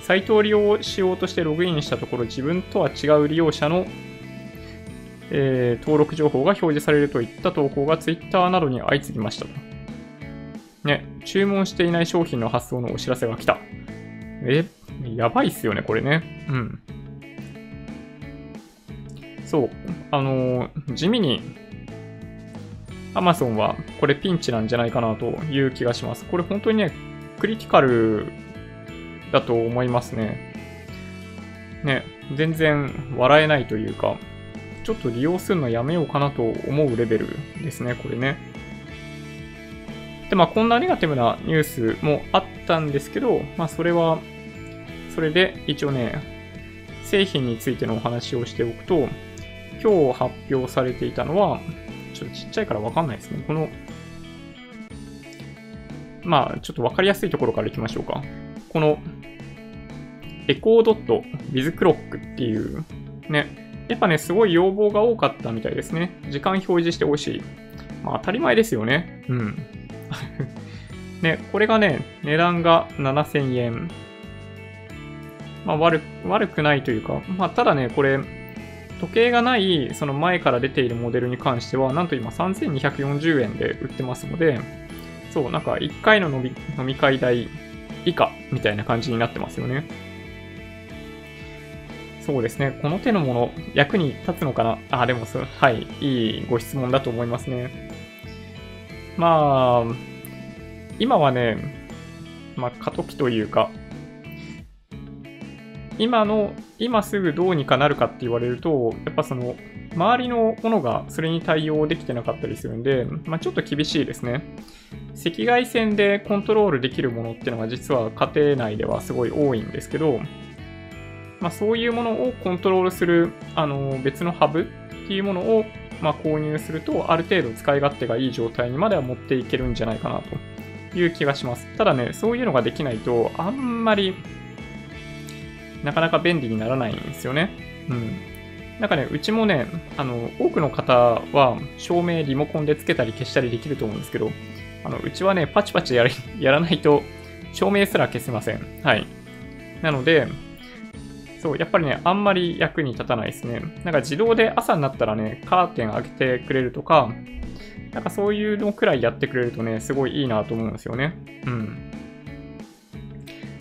Speaker 1: サイトを利用しようとしてログインしたところ、自分とは違う利用者の、えー、登録情報が表示されるといった投稿が Twitter などに相次ぎましたと。ね、注文していない商品の発送のお知らせが来た。え、やばいっすよね、これね。うん。そう。あのー、地味に Amazon はこれピンチなんじゃないかなという気がします。これ本当にね、クリティカルだと思いますね。ね、全然笑えないというか、ちょっと利用するのやめようかなと思うレベルですね、これね。で、まあ、こんなネガティブなニュースもあったんですけど、まあ、それは、それで一応ね、製品についてのお話をしておくと、今日発表されていたのは、ちょっとちっちゃいからわかんないですね。この、まあ、ちょっとわかりやすいところからいきましょうか。この、エコードット、ビズクロックっていう、ね、やっぱね、すごい要望が多かったみたいですね。時間表示してほしい。まあ、当たり前ですよね。うん。ね、これがね、値段が7000円。まあ、悪、悪くないというか、まあ、ただね、これ、時計がない、その前から出ているモデルに関しては、なんと今3240円で売ってますので、そう、なんか1回の飲み飲み会代以下みたいな感じになってますよね。そうですね。この手のもの、役に立つのかな？あ、でもそ、はい、いいご質問だと思いますね。まあ、今はね、まあ、過渡期というか、今の、今すぐどうにかなるかって言われると、やっぱその、周りのものがそれに対応できてなかったりするんで、まあ、ちょっと厳しいですね。赤外線でコントロールできるものっていうのが実は家庭内ではすごい多いんですけど、まあ、そういうものをコントロールするあの別のハブっていうものをまあ、購入すると、ある程度使い勝手がいい状態にまでは持っていけるんじゃないかなという気がします。ただね、そういうのができないと、あんまり、なかなか便利にならないんですよね。うん。なんかね、うちもね、あの、多くの方は照明リモコンでつけたり消したりできると思うんですけど、あの、うちはね、パチパチややらないと照明すら消せません。はい。なので、そう、やっぱりね、あんまり役に立たないですね。なんか自動で朝になったらね、カーテン開けてくれるとか、なんかそういうのくらいやってくれるとね、すごいいいなと思うんですよね。うん。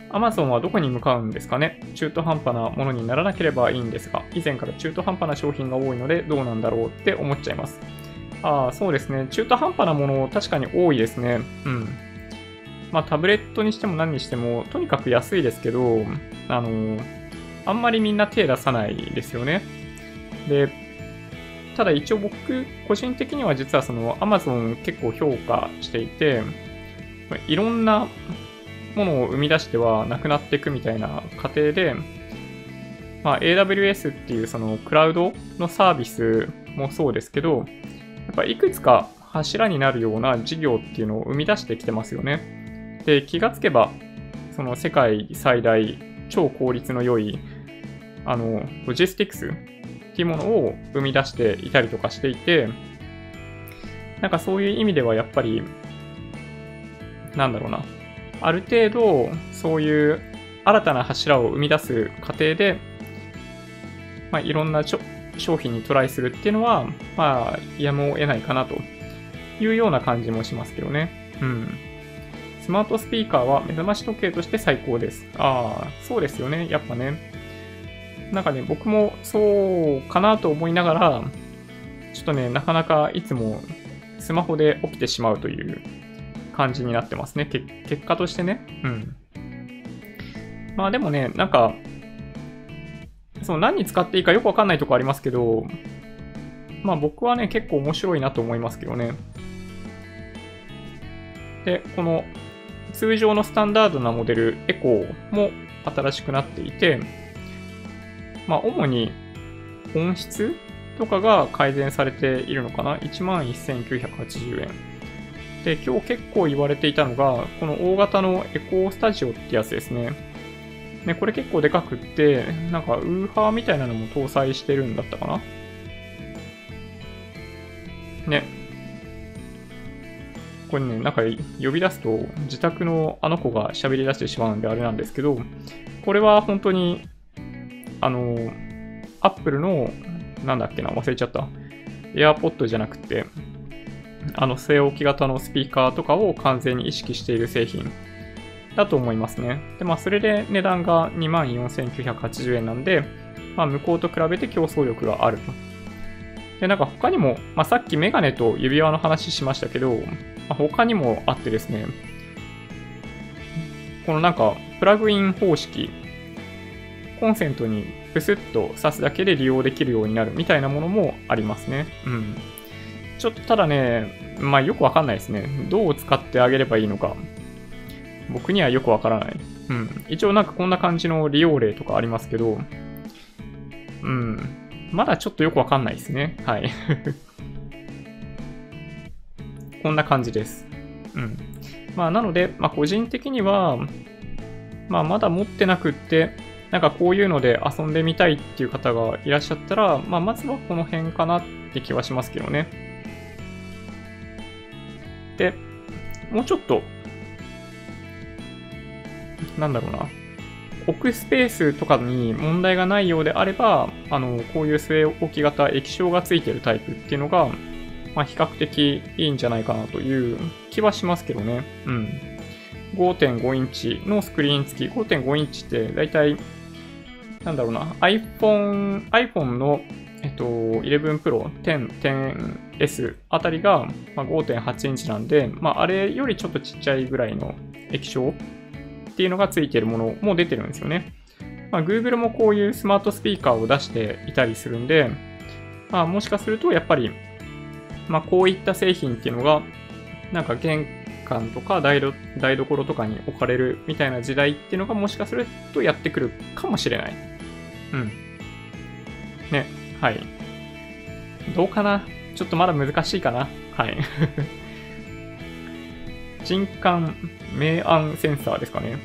Speaker 1: Amazon はどこに向かうんですかね？中途半端なものにならなければいいんですが、以前から中途半端な商品が多いのでどうなんだろうって思っちゃいます。ああ、そうですね。中途半端なもの確かに多いですね。うん。まあタブレットにしても何にしても、とにかく安いですけど、あのーあんまりみんな手出さないですよね。で、ただ一応僕、個人的には実はその Amazon 結構評価していて、いろんなものを生み出してはなくなっていくみたいな過程で、まあ、AWS っていうそのクラウドのサービスもそうですけど、やっぱいくつか柱になるような事業っていうのを生み出してきてますよね。で、気がつけば、その世界最大超効率の良いあの、ロジスティクスっていうものを生み出していたりとかしていて、なんかそういう意味ではやっぱり、なんだろうな。ある程度、そういう新たな柱を生み出す過程で、まあ、いろんな商品にトライするっていうのは、まあ、やむを得ないかなというような感じもしますけどね。うん。スマートスピーカーは目覚まし時計として最高です。ああ、そうですよね。やっぱね。なんかね、僕もそうかなと思いながら、ちょっとね、なかなかいつもスマホで起きてしまうという感じになってますね。結果としてね。うん。まあでもね、なんか、その何に使っていいかよくわかんないとこありますけど、まあ僕はね、結構面白いなと思いますけどね。で、この通常のスタンダードなモデルエコーも新しくなっていて、まあ、主に音質とかが改善されているのかな ?11,980 円。で、今日結構言われていたのが、この大型のエコースタジオってやつですね。ね、これ結構でかくって、なんかウーハーみたいなのも搭載してるんだったかな？ね。これね、なんか呼び出すと自宅のあの子が喋り出してしまうんであれなんですけど、これは本当にあの、アップルの、なんだっけな、忘れちゃった。AirPod じゃなくて、あの、据え置き型のスピーカーとかを完全に意識している製品だと思いますね。で、まあ、それで値段が24,980円なんで、まあ、向こうと比べて競争力があると。で、なんか他にも、まあ、さっきメガネと指輪の話しましたけど、まあ、他にもあってですね、このなんか、プラグイン方式コンセントにプスッと挿すだけで利用できるようになるみたいなものもありますね。うん。ちょっとただね、まあよくわかんないですね。どう使ってあげればいいのか。僕にはよくわからない。うん。一応なんかこんな感じの利用例とかありますけど、うん。まだちょっとよくわかんないですね。はい。こんな感じです。うん。まあなので、まあ個人的には、まあまだ持ってなくって、なんかこういうので遊んでみたいっていう方がいらっしゃったら、まあ、まずはこの辺かなって気はしますけどね。で、もうちょっと、なんだろうな。置くスペースとかに問題がないようであれば、あの、こういう据え置き型液晶がついてるタイプっていうのが、まあ、比較的いいんじゃないかなという気はしますけどね。うん。5.5インチのスクリーン付き。5.5インチってだいたいなんだろうな、iPhone、iPhone の、えっと、11 Pro、10、10S あたりが、まあ、5.8インチなんで、まあ、あれよりちょっとちっちゃいぐらいの液晶っていうのがついてるものも出てるんですよね。まあ、Google もこういうスマートスピーカーを出していたりするんで、まあ、もしかするとやっぱり、まあ、こういった製品っていうのが、なんか玄関とか台台所とかに置かれるみたいな時代っていうのがもしかするとやってくるかもしれない。うん。ね、はい。どうかな？ちょっとまだ難しいかな？はい。人感明暗センサーですかね。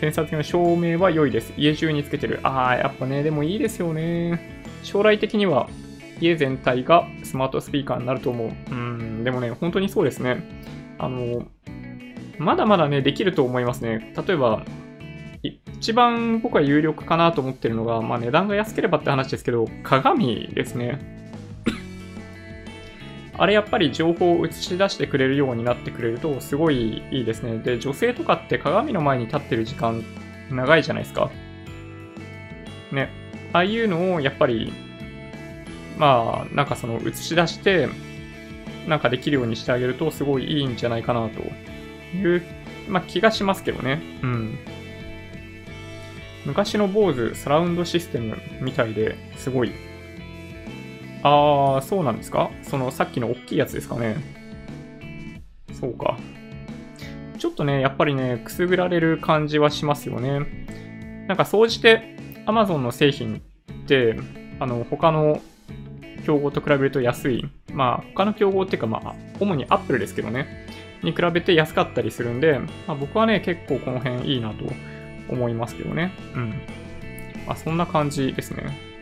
Speaker 1: センサー付きの照明は良いです。家中につけてる。ああ、やっぱね、でもいいですよね。将来的には家全体がスマートスピーカーになると思う。うん、でもね、本当にそうですね。あの、まだまだね、できると思いますね。例えば、一番僕は有力かなと思ってるのが、まあ値段が安ければって話ですけど、鏡ですね。あれやっぱり情報を映し出してくれるようになってくれるとすごいいいですね。で、女性とかって鏡の前に立ってる時間長いじゃないですか。ね。ああいうのをやっぱり、まあ、なんかその映し出して、なんかできるようにしてあげるとすごいいいんじゃないかなという、まあ気がしますけどね。うん。昔の BOSE サラウンドシステムみたいですごいああ、そうなんですか？そのさっきの大きいやつですかね。そうか。ちょっとね、やっぱりね、くすぐられる感じはしますよね。なんか、総じて Amazon の製品って、あの、他の競合と比べると安い。まあ、他の競合っていうか、まあ、主に Apple ですけどね。に比べて安かったりするんで、まあ、僕はね、結構この辺いいなと思いますけどね。うん。まあ、そんな感じですね。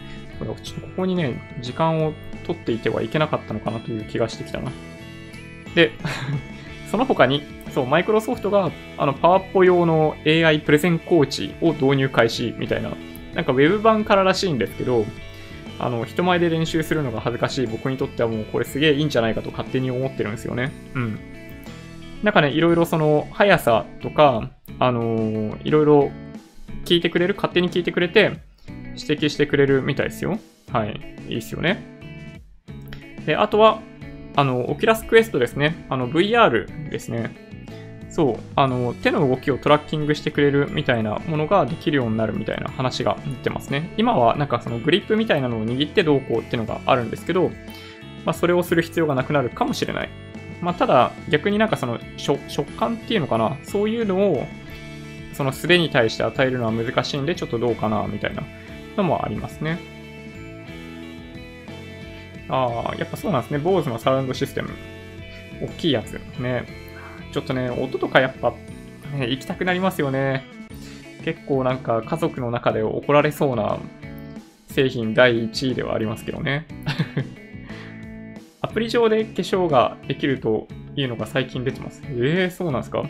Speaker 1: ちょっとここにね、時間を取っていてはいけなかったのかなという気がしてきたな。で、その他に、そう、マイクロソフトが、あの、パワポ用の AI プレゼンコーチを導入開始みたいな、なんか Web 版かららしいんですけど、あの、人前で練習するのが恥ずかしい僕にとってはもうこれすげえいいんじゃないかと勝手に思ってるんですよね。うん。なんかね、いろいろその速さとか、あのー、いろいろ聞いてくれる、勝手に聞いてくれて、指摘してくれるみたいですよ。はい。いいっすよね。で、あとは、あの、オキラスクエストですね。あの、VR ですね。そう、あの、手の動きをトラッキングしてくれるみたいなものができるようになるみたいな話が出てますね。今はなんかそのグリップみたいなのを握ってどうこうっていうのがあるんですけど、まあ、それをする必要がなくなるかもしれない。まあ、ただ、逆になんかその食感っていうのかな、そういうのを、その素手に対して与えるのは難しいんで、ちょっとどうかな、みたいなのもありますね。ああ、やっぱそうなんですね。BOSE のサウンドシステム。大きいやつ。ね。ちょっとね、音とかやっぱ、ね、行きたくなりますよね。結構なんか家族の中で怒られそうな製品第1位ではありますけどね。アプリ上で化粧ができるというのが最近出てます。ええー、そうなんですか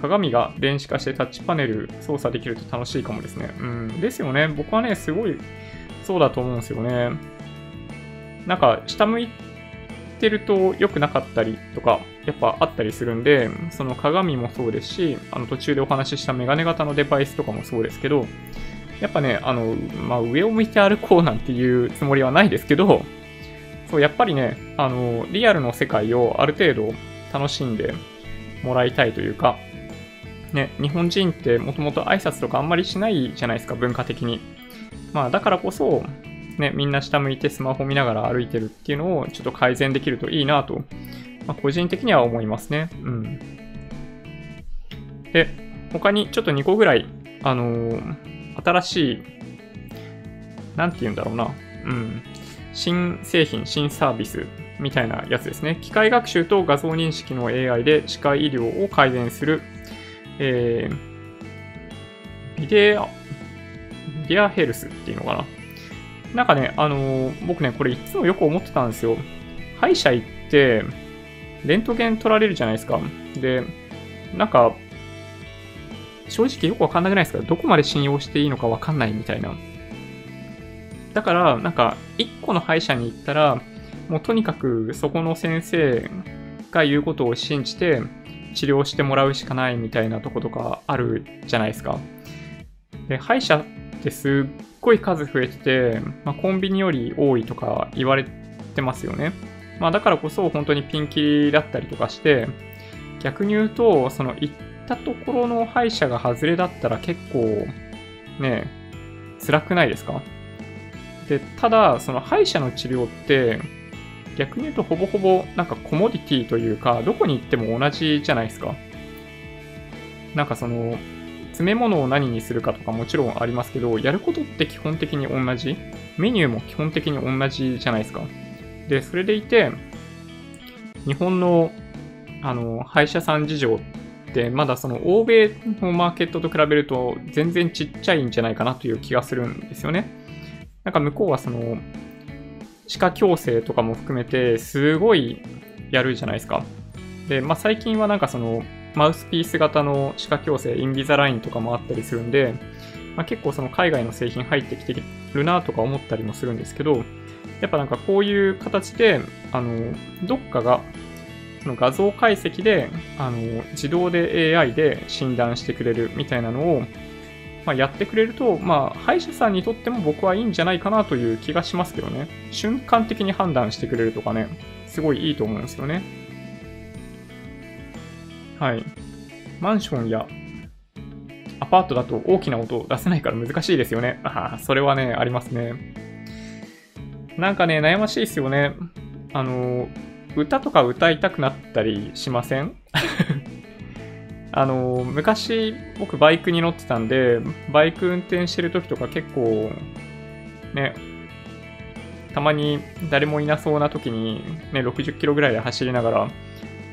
Speaker 1: 鏡が電子化してタッチパネル操作できると楽しいかもですね。うん。ですよね。僕はね、すごいそうだと思うんですよね。なんか、下向いてると良くなかったりとか、やっぱあったりするんで、その鏡もそうですし、あの途中でお話ししたメガネ型のデバイスとかもそうですけど、やっぱね、あの、まあ、上を向いて歩こうなんていうつもりはないですけど、そう、やっぱりね、あの、リアルの世界をある程度楽しんでもらいたいというか、ね、日本人ってもともと挨拶とかあんまりしないじゃないですか、文化的に。まあ、だからこそ、ね、みんな下向いてスマホ見ながら歩いてるっていうのをちょっと改善できるといいなと、まあ、個人的には思いますね。うん。で、他にちょっと2個ぐらい、あのー、新しい、なんて言うんだろうな。うん。新製品、新サービスみたいなやつですね。機械学習と画像認識の AI で歯科医療を改善するえー、ビデア、ビデアヘルスっていうのかな？なんかね、あのー、僕ね、これいつもよく思ってたんですよ。歯医者行って、レントゲン取られるじゃないですか。で、なんか、正直よくわかんなくないですか？どこまで信用していいのかわかんないみたいな。だから、なんか、一個の歯医者に行ったら、もうとにかくそこの先生が言うことを信じて、治療してもらうしかないみたいなとことかあるじゃないですか。で、歯医者ってすっごい数増えてて、まあ、コンビニより多いとか言われてますよね。まあだからこそ本当にピンキリだったりとかして、逆に言うと、その行ったところの歯医者が外れだったら結構ね、辛くないですか？で、ただ、その歯医者の治療って、逆に言うとほぼほぼなんかコモディティというか、どこに行っても同じじゃないですか。なんかその、詰め物を何にするかとかもちろんありますけど、やることって基本的に同じ。メニューも基本的に同じじゃないですか。で、それでいて、日本の、あの、歯医者さん事情って、まだその欧米のマーケットと比べると全然ちっちゃいんじゃないかなという気がするんですよね。なんか向こうはその、歯科矯正とかも含めて、すごいやるじゃないですか。で、まあ最近はなんかその、マウスピース型の歯科矯正、インビザラインとかもあったりするんで、まあ、結構その海外の製品入ってきてるなとか思ったりもするんですけど、やっぱなんかこういう形で、あの、どっかが、その画像解析で、あの、自動で AI で診断してくれるみたいなのを、まあ、やってくれると、まあ、歯医者さんにとっても僕はいいんじゃないかなという気がしますけどね。瞬間的に判断してくれるとかね、すごいいいと思うんですよね。はい。マンションやアパートだと大きな音を出せないから難しいですよね。ああ、それはね、ありますね。なんかね、悩ましいですよね。あの、歌とか歌いたくなったりしません？あの、昔僕バイクに乗ってたんで、バイク運転してる時とか結構、ね、たまに誰もいなそうな時に、ね、60キロぐらいで走りながら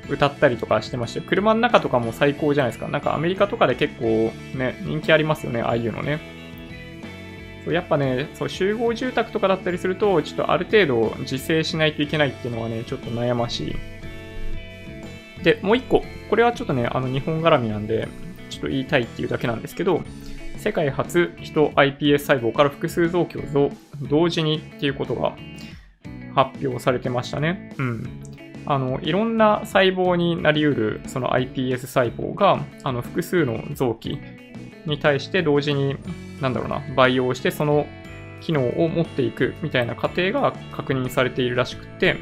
Speaker 1: 歌ったりとかしてまして、車の中とかも最高じゃないですか。なんかアメリカとかで結構ね、人気ありますよね、ああいうのね。そうやっぱね、そう集合住宅とかだったりすると、ちょっとある程度自制しないといけないっていうのはね、ちょっと悩ましいで、もう一個。これはちょっとね、あの日本絡みなんで、ちょっと言いたいっていうだけなんですけど、世界初人 iPS 細胞から複数臓器を同時にっていうことが発表されてましたね。うん。あの、いろんな細胞になり得るその iPS 細胞が、あの、複数の臓器に対して同時に、なんだろうな、培養してその機能を持っていくみたいな過程が確認されているらしくて、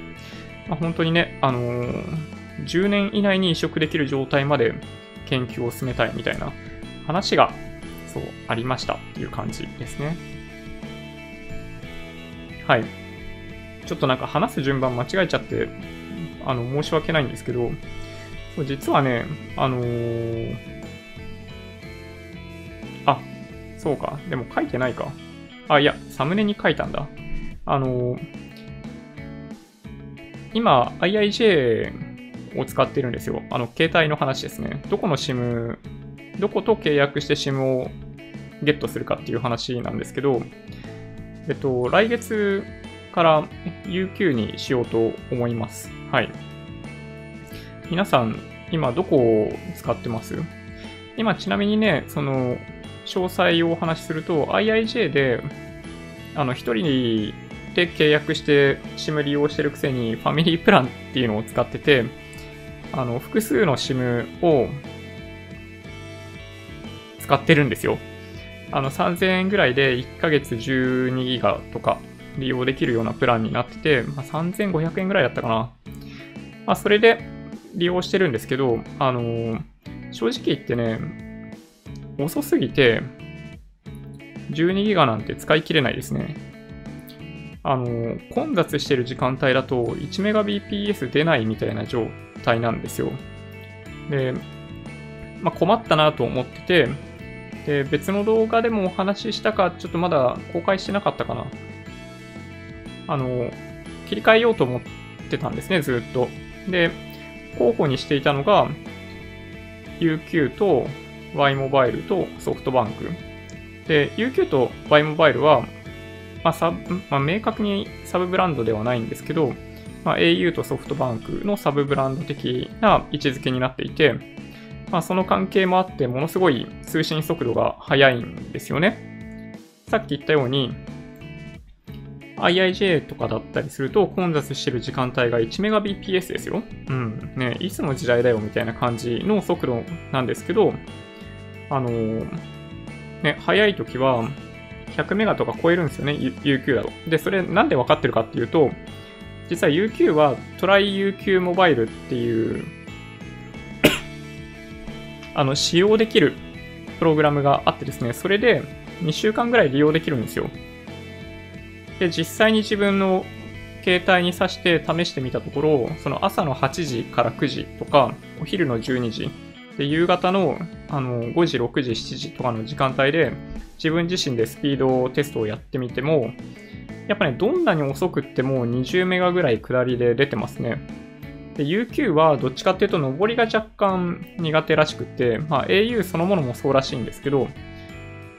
Speaker 1: まあ、本当にね、あのー10年以内に移植できる状態まで研究を進めたいみたいな話が、そう、ありましたっていう感じですね。はい。ちょっとなんか話す順番間違えちゃって、あの、申し訳ないんですけど、実はね、あのー、あ、そうか。でも書いてないか。あ、いや、サムネに書いたんだ。あのー、今、IIJ を使ってるんですよ。あの、携帯の話ですね。どこの SIM、どこと契約して SIM をゲットするかっていう話なんですけど、えっと、来月から UQ にしようと思います。はい。皆さん、今どこを使ってます？今ちなみにね、その、詳細をお話しすると、IIJ で、あの、一人で契約して SIM 利用してるくせに、ファミリープランっていうのを使ってて、あの、複数の SIM を使ってるんですよ。あの、3000円ぐらいで1ヶ月12ギガとか利用できるようなプランになってて、まあ、3500円ぐらいだったかな。まあ、それで利用してるんですけど、あのー、正直言ってね、遅すぎて、12ギガなんて使い切れないですね。あの、混雑してる時間帯だと 1Mbps 出ないみたいな状態なんですよ。で、まあ、困ったなと思ってて、で、別の動画でもお話ししたか、ちょっとまだ公開してなかったかな。あの、切り替えようと思ってたんですね、ずっと。で、候補にしていたのが、UQ と Y モバイルとソフトバンク。で、UQ と Y モバイルは、まあ、サまあ、明確にサブブランドではないんですけど、まあ、au とソフトバンクのサブブランド的な位置づけになっていて、まあ、その関係もあって、ものすごい通信速度が速いんですよね。さっき言ったように、IIJ とかだったりすると混雑してる時間帯が 1Mbps ですよ。うん。ね、いつの時代だよみたいな感じの速度なんですけど、あのー、ね、速い時は100メガとか超えるんですよね、UQ だと。で、それなんで分かってるかっていうと、実は UQ はトライ UQ モバイルっていうあの、使用できるプログラムがあってですね、それで、2週間ぐらい利用できるんですよ。で、実際に自分の携帯に挿して試してみたところ、その朝の8時から9時とか、お昼の12時、で、夕方のあの5時、6時、7時とかの時間帯で、自分自身でスピードテストをやってみても、やっぱね、どんなに遅くっても20メガぐらい下りで出てますね。で、UQ はどっちかっていうと上りが若干苦手らしくて、まあ au そのものもそうらしいんですけど、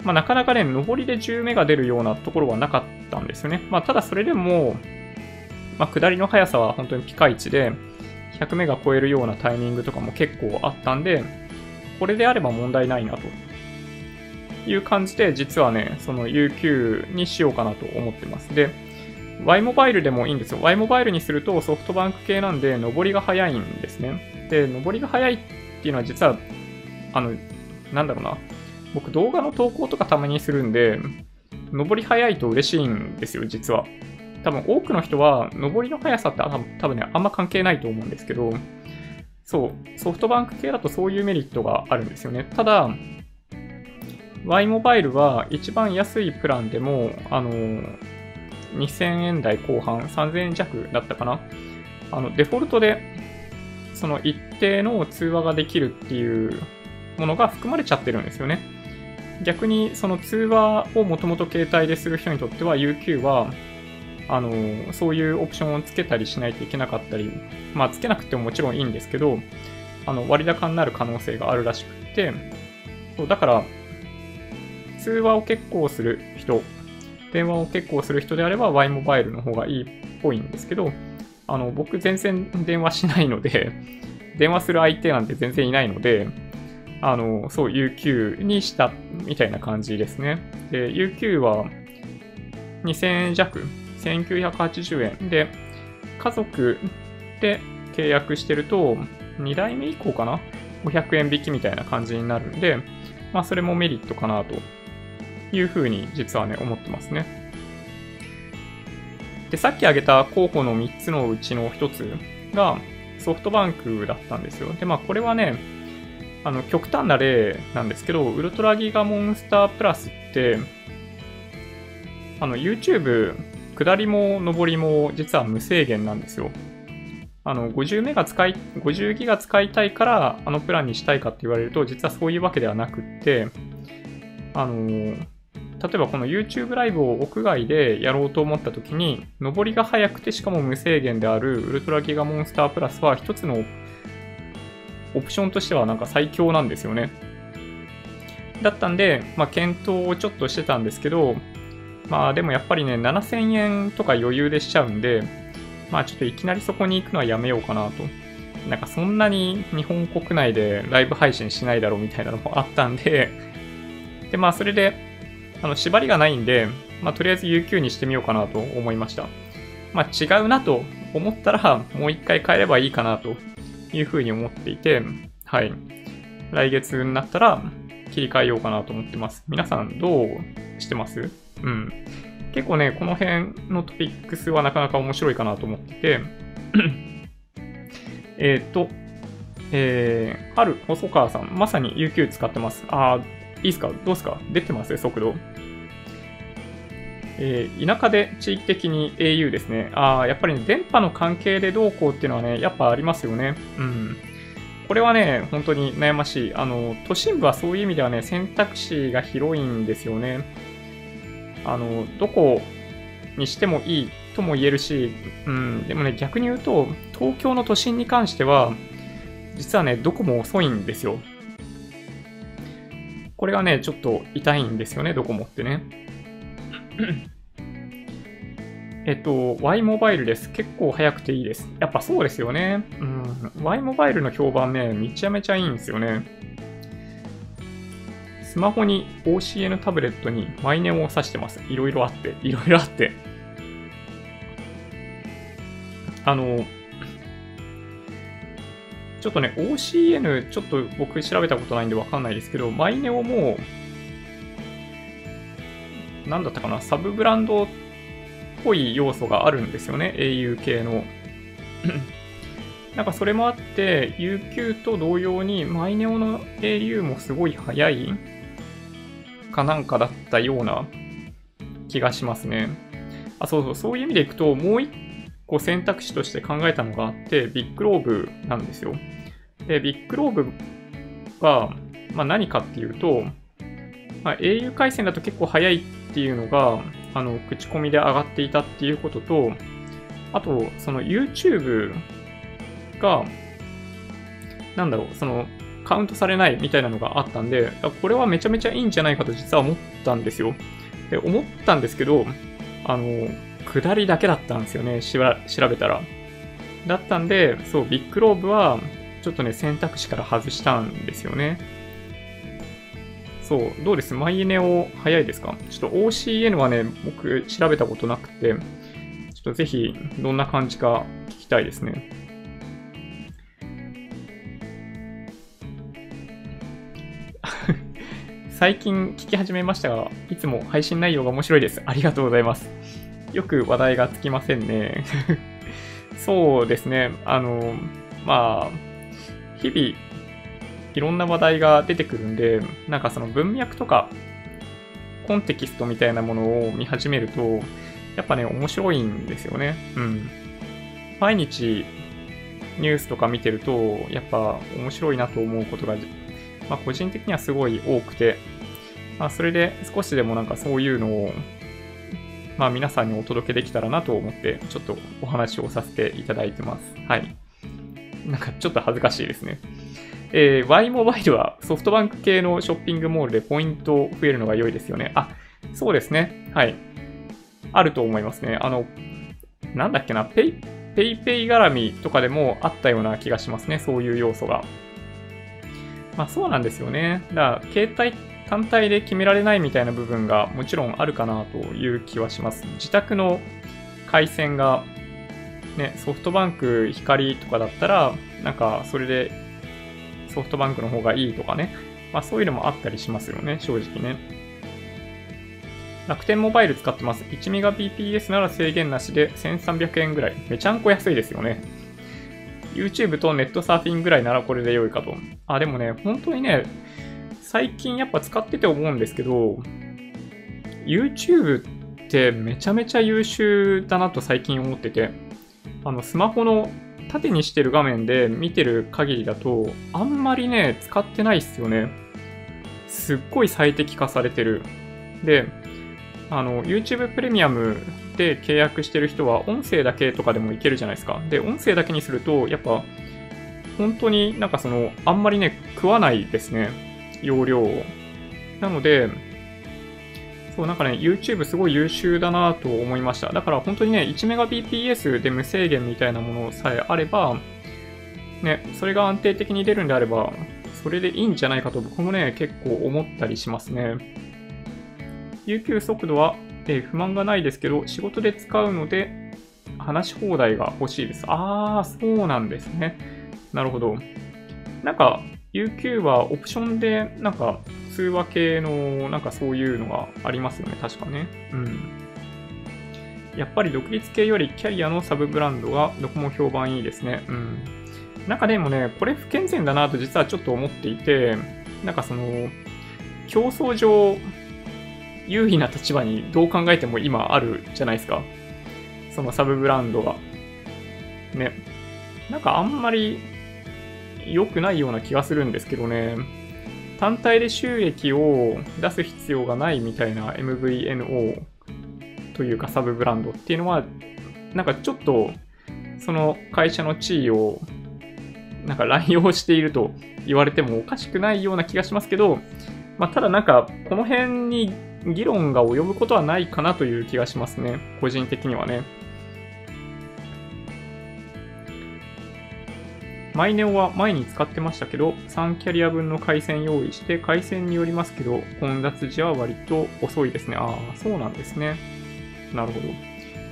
Speaker 1: まあなかなかね、上りで10メガ出るようなところはなかったんですよね。まあただそれでも、まあ、下りの速さは本当にピカイチで、100メガ超えるようなタイミングとかも結構あったんで、これであれば問題ないなという感じで、実はね、その UQ にしようかなと思ってます。で、Y モバイルでもいいんですよ。Y モバイルにするとソフトバンク系なんで、上りが速いんですね。で、上りが速いっていうのは実は、あの、なんだろうな。僕動画の投稿とかたまにするんで、上り速いと嬉しいんですよ、実は。多分多くの人は、上りの速さって多分ね、あんま関係ないと思うんですけど、そう、ソフトバンク系だとそういうメリットがあるんですよね。ただ、Y モバイルは一番安いプランでも、あの、2000円台後半、3000円弱だったかな。あの、デフォルトで、その一定の通話ができるっていうものが含まれちゃってるんですよね。逆に、その通話をもともと携帯でする人にとっては UQ は、あの、そういうオプションをつけたりしないといけなかったり、まあ、つけなくてももちろんいいんですけど、あの、割高になる可能性があるらしくて、そうだから、通話を結構する人、電話を結構する人であれば Y モバイルの方がいいっぽいんですけど、あの、僕全然電話しないので、電話する相手なんて全然いないので、あの、そう、UQ にしたみたいな感じですね。で、UQ は2000円弱1980円で、家族で契約してると、2代目以降かな ?500 円引きみたいな感じになるんで、まあそれもメリットかなというふうに実はね、思ってますね。で、さっき挙げた候補の3つのうちの1つがソフトバンクだったんですよ。で、まあこれはね、あの、極端な例なんですけど、ウルトラギガモンスタープラスって、あの、YouTube 下りも上りも実は無制限なんですよ。あの、50メガ使い、50ギガ使いたいからあのプランにしたいかって言われると、実はそういうわけではなくって、あの、例えばこの YouTube ライブを屋外でやろうと思った時に、上りが速くてしかも無制限であるウルトラギガモンスタープラスは一つのオプションとしてはなんか最強なんですよね。だったんで、まあ、検討をちょっとしてたんですけど、まあでもやっぱりね、7000円とか余裕でしちゃうんで、まあちょっといきなりそこに行くのはやめようかなと。なんかそんなに日本国内でライブ配信しないだろうみたいなのもあったんで、でまあそれで、あの縛りがないんで、まあとりあえず UQ にしてみようかなと思いました。まあ違うなと思ったら、もう一回変えればいいかなというふうに思っていて、はい。来月になったら切り替えようかなと思ってます。皆さんどうしてます？うん。結構ね、この辺のトピックスはなかなか面白いかなと思ってて、えっと、えー、春、細川さん、まさに UQ 使ってます。あー、いいっすか？どうっすか？出てます？速度。えー、田舎で地域的に au ですね。ああ、やっぱり、ね、電波の関係でどうこうっていうのはね、やっぱありますよね。うん。これはね、本当に悩ましい。あの、都心部はそういう意味ではね、選択肢が広いんですよね。あの、どこにしてもいいとも言えるし、うん、でもね、逆に言うと、東京の都心に関しては、実はね、どこも遅いんですよ。これがね、ちょっと痛いんですよね、どこもってね。えっと、Y モバイルです。結構早くていいです。やっぱそうですよね。うん。Y モバイルの評判ね、めちゃめちゃいいんですよね。スマホに OCN タブレットにマイネオを挿してます。いろいろあって、いろいろあって。あの、ちょっとね、OCN、ちょっと僕調べたことないんでわかんないですけど、マイネオも、なんだったかな、サブブランドっぽい要素があるんですよね、au 系の。なんかそれもあって、UQ と同様に、マイネオの au もすごい速いかなんかだったような気がしますね。あ、そうそう、そういう意味でいくと、もう一個選択肢として考えたのがあって、ビッグローブなんですよ。で、ビッグローブは、まあ、何かっていうと、まあ、au 回線だと結構早いっていうのが、あの、口コミで上がっていたっていうことと、あと、その YouTube が、なんだろう、その、カウントされないみたいなのがあったんで、これはめちゃめちゃいいんじゃないかと実は思ったんですよ。で、思ったんですけど、あの、下りだけだったんですよね、調べたら。だったんで、そう、ビッグローブは、ちょっとね、選択肢から外したんですよね。そう、どうです？マイエネオ早いですか？ちょっと OCN はね、僕調べたことなくて、ちょっとぜひどんな感じか聞きたいですね。最近聞き始めましたが、いつも配信内容が面白いです。ありがとうございます。よく話題がつきませんね。そうですね。あの、まあ、日々いろんな話題が出てくるんで、なんかその文脈とか、コンテキストみたいなものを見始めると、やっぱね、面白いんですよね。うん。毎日ニュースとか見てると、やっぱ面白いなと思うことが、まあ個人的にはすごい多くて、まあそれで少しでもなんかそういうのを、まあ皆さんにお届けできたらなと思って、ちょっとお話をさせていただいてます。はい。なんかちょっと恥ずかしいですね。えー、Y モバイルはソフトバンク系のショッピングモールでポイント増えるのが良いですよね。あ、そうですね。はい。あると思いますね。あの、なんだっけな、ペイ、ペイペイ絡みとかでもあったような気がしますね。そういう要素が。まあそうなんですよね。だから、携帯単体で決められないみたいな部分がもちろんあるかなという気はします。自宅の回線が、ね、ソフトバンク光とかだったら、なんかそれでソフトバンクの方がいいとかね。まあそういうのもあったりしますよね、正直ね。楽天モバイル使ってます。1Mbps なら制限なしで1300円ぐらい。めちゃんこ安いですよね。YouTube とネットサーフィンぐらいならこれで良いかと。あ、でもね、本当にね、最近やっぱ使ってて思うんですけど、YouTube ってめちゃめちゃ優秀だなと最近思ってて、あの、スマホの縦にしてる画面で見てる限りだと、あんまりね、使ってないっすよね。すっごい最適化されてる。で、あの、YouTube プレミアムで契約してる人は音声だけとかでもいけるじゃないですか。で、音声だけにすると、やっぱ、本当になんかその、あんまりね、食わないですね。容量を。なので、そう、なんかね、YouTube すごい優秀だなと思いました。だから本当にね、1Mbps で無制限みたいなものさえあれば、ね、それが安定的に出るんであれば、それでいいんじゃないかと僕もね、結構思ったりしますね。UQ 速度は、えー、不満がないですけど、仕事で使うので、話し放題が欲しいです。あー、そうなんですね。なるほど。なんか、UQ はオプションで、なんか、通話系の、なんかそういうのがありますよね、確かね。うん。やっぱり独立系よりキャリアのサブブランドがどこも評判いいですね。うん。なんかでもね、これ不健全だなと実はちょっと思っていて、なんかその、競争上、有利な立場にどう考えても今あるじゃないですか。そのサブブランドが。ね。なんかあんまり良くないような気がするんですけどね。単体で収益を出す必要がないみたいな MVNO というかサブブランドっていうのは、なんかちょっとその会社の地位をなんか乱用していると言われてもおかしくないような気がしますけど、まあ、ただなんかこの辺に議論が及ぶことはないかなという気がしますね。個人的にはね。マイネオは前に使ってましたけど、3キャリア分の回線用意して、回線によりますけど、混雑時は割と遅いですね。ああ、そうなんですね。なるほど。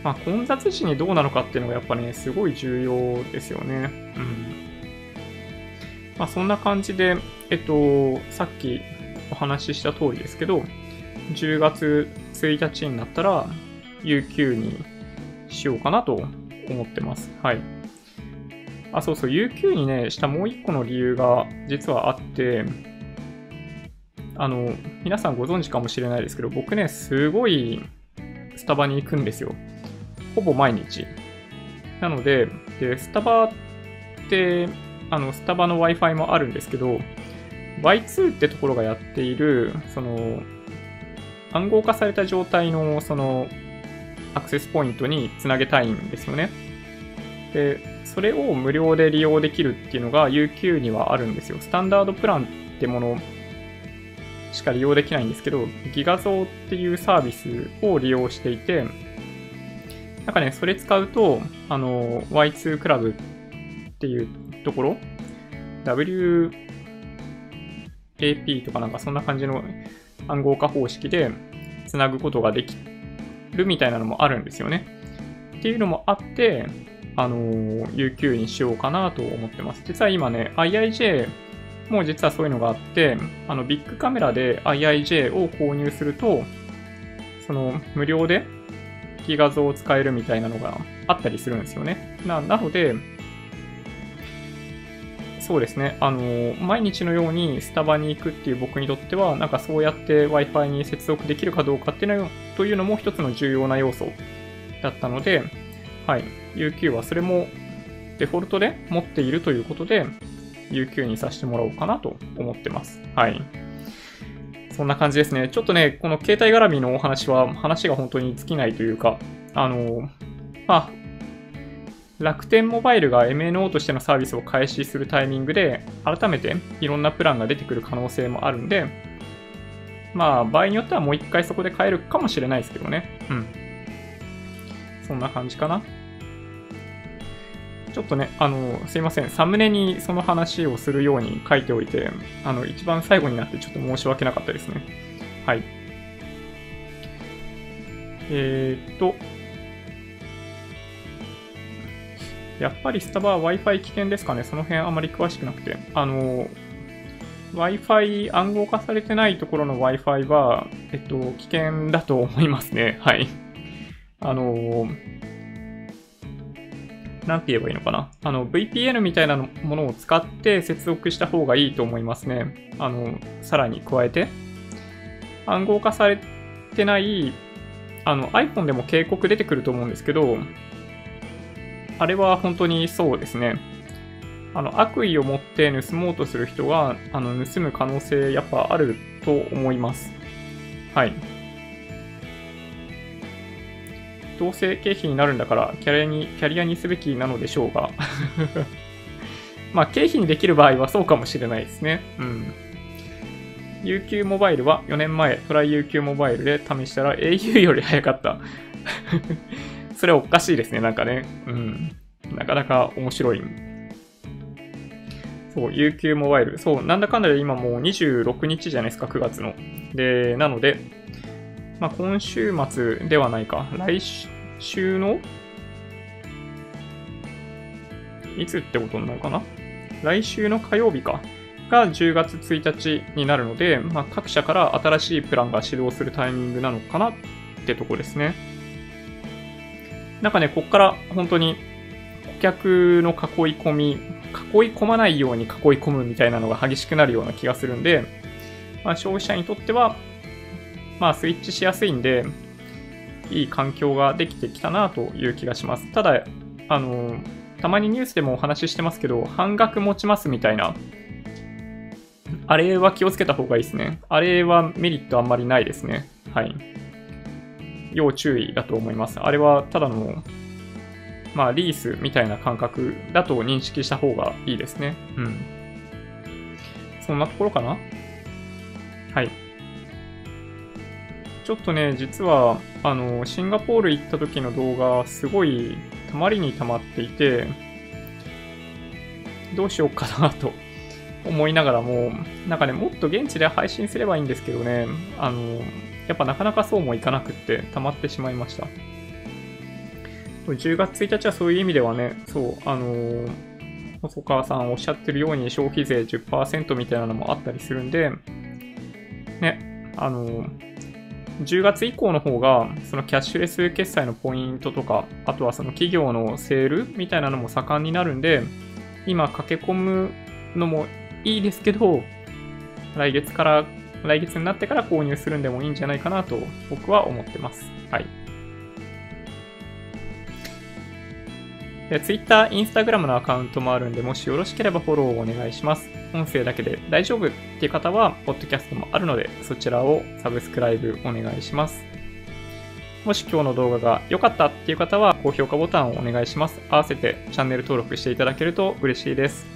Speaker 1: まあ、混雑時にどうなのかっていうのがやっぱね、すごい重要ですよね。うん。まあ、そんな感じで、えっと、さっきお話しした通りですけど、10月1日になったら、UQ にしようかなと思ってます。はい。あ、そうそう、UQ にね、したもう一個の理由が実はあって、あの、皆さんご存知かもしれないですけど、僕ね、すごいスタバに行くんですよ。ほぼ毎日。なので、でスタバって、あの、スタバの Wi-Fi もあるんですけど、Y2 ってところがやっている、その、暗号化された状態の、その、アクセスポイントにつなげたいんですよね。で、それを無料で利用できるっていうのが UQ にはあるんですよ。スタンダードプランってものしか利用できないんですけど、ギガゾーっていうサービスを利用していて、なんかね、それ使うと、あの、Y2 クラブっていうところ、WAP とかなんかそんな感じの暗号化方式でつなぐことができるみたいなのもあるんですよね。っていうのもあって、あのー、UQ にしようかなと思ってます。実は今ね、IIJ も実はそういうのがあって、あのビッグカメラで IIJ を購入すると、その無料でギ画像を使えるみたいなのがあったりするんですよね。ななので、そうですね。あの、毎日のようにスタバに行くっていう僕にとっては、なんかそうやって Wi-Fi に接続できるかどうかっていうのというのも一つの重要な要素だったので、はい。UQ はそれもデフォルトで持っているということで、UQ にさせてもらおうかなと思ってます。はい。そんな感じですね。ちょっとね、この携帯絡みのお話は話が本当に尽きないというか、あの、まあ、楽天モバイルが MNO としてのサービスを開始するタイミングで、改めていろんなプランが出てくる可能性もあるんで、まあ、場合によってはもう一回そこで買えるかもしれないですけどね。うん。そんな感じかな。ちょっとね、あの、すいません。サムネにその話をするように書いておいて、あの、一番最後になってちょっと申し訳なかったですね。はい。えー、っと、やっぱりスタバは Wi-Fi 危険ですかね？その辺あまり詳しくなくて。あの、Wi-Fi 暗号化されてないところの Wi-Fi は、えっと、危険だと思いますね。はい。あの、なんて言えばいいのかな？あの、VPN みたいなものを使って接続した方がいいと思いますね。あの、さらに加えて。暗号化されてない、あの、iPhone でも警告出てくると思うんですけど、あれは本当にそうですね。あの、悪意を持って盗もうとする人が、あの、盗む可能性やっぱあると思います。はい。どうせ経費になるんだから、キャリアに、キャリアにすべきなのでしょうが。まあ、経費にできる場合はそうかもしれないですね。うん。UQ モバイルは4年前、トライ UQ モバイルで試したら au より早かった。それおかしいですね、なんかね。うん。なかなか面白い。そう、UQ モバイル。そう、なんだかんだで今もう26日じゃないですか、9月の。で、なので、まあ、今週末ではないか。来週のいつってことになるかな？来週の火曜日か。が10月1日になるので、まあ、各社から新しいプランが始動するタイミングなのかなってとこですね。なんかね、こっから本当に顧客の囲い込み、囲い込まないように囲い込むみたいなのが激しくなるような気がするんで、まあ、消費者にとっては、まあ、スイッチしやすいんで、いい環境ができてきたなという気がします。ただ、あの、たまにニュースでもお話ししてますけど、半額持ちますみたいな、あれは気をつけた方がいいですね。あれはメリットあんまりないですね。はい。要注意だと思います。あれはただの、まあ、リースみたいな感覚だと認識した方がいいですね。うん。そんなところかな？はい。ちょっとね、実は、あの、シンガポール行った時の動画、すごいたまりにたまっていて、どうしようかなと思いながらも、なんかね、もっと現地で配信すればいいんですけどね、あの、やっぱなかなかそうもいかなくって溜まってしまいました。10月1日はそういう意味ではね、そう、あのー、細川さんおっしゃってるように消費税10%みたいなのもあったりするんで、ね、あのー、10月以降の方が、そのキャッシュレス決済のポイントとか、あとはその企業のセールみたいなのも盛んになるんで、今駆け込むのもいいですけど、来月から来月になってから購入するんでもいいんじゃないかなと僕は思ってます。はい。で Twitter、Instagram のアカウントもあるんで、もしよろしければフォローをお願いします。音声だけで大丈夫っていう方は、ポッドキャストもあるので、そちらをサブスクライブお願いします。もし今日の動画が良かったっていう方は、高評価ボタンをお願いします。合わせてチャンネル登録していただけると嬉しいです。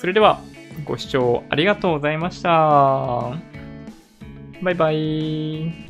Speaker 1: それでは、ご視聴ありがとうございました。バイバイ。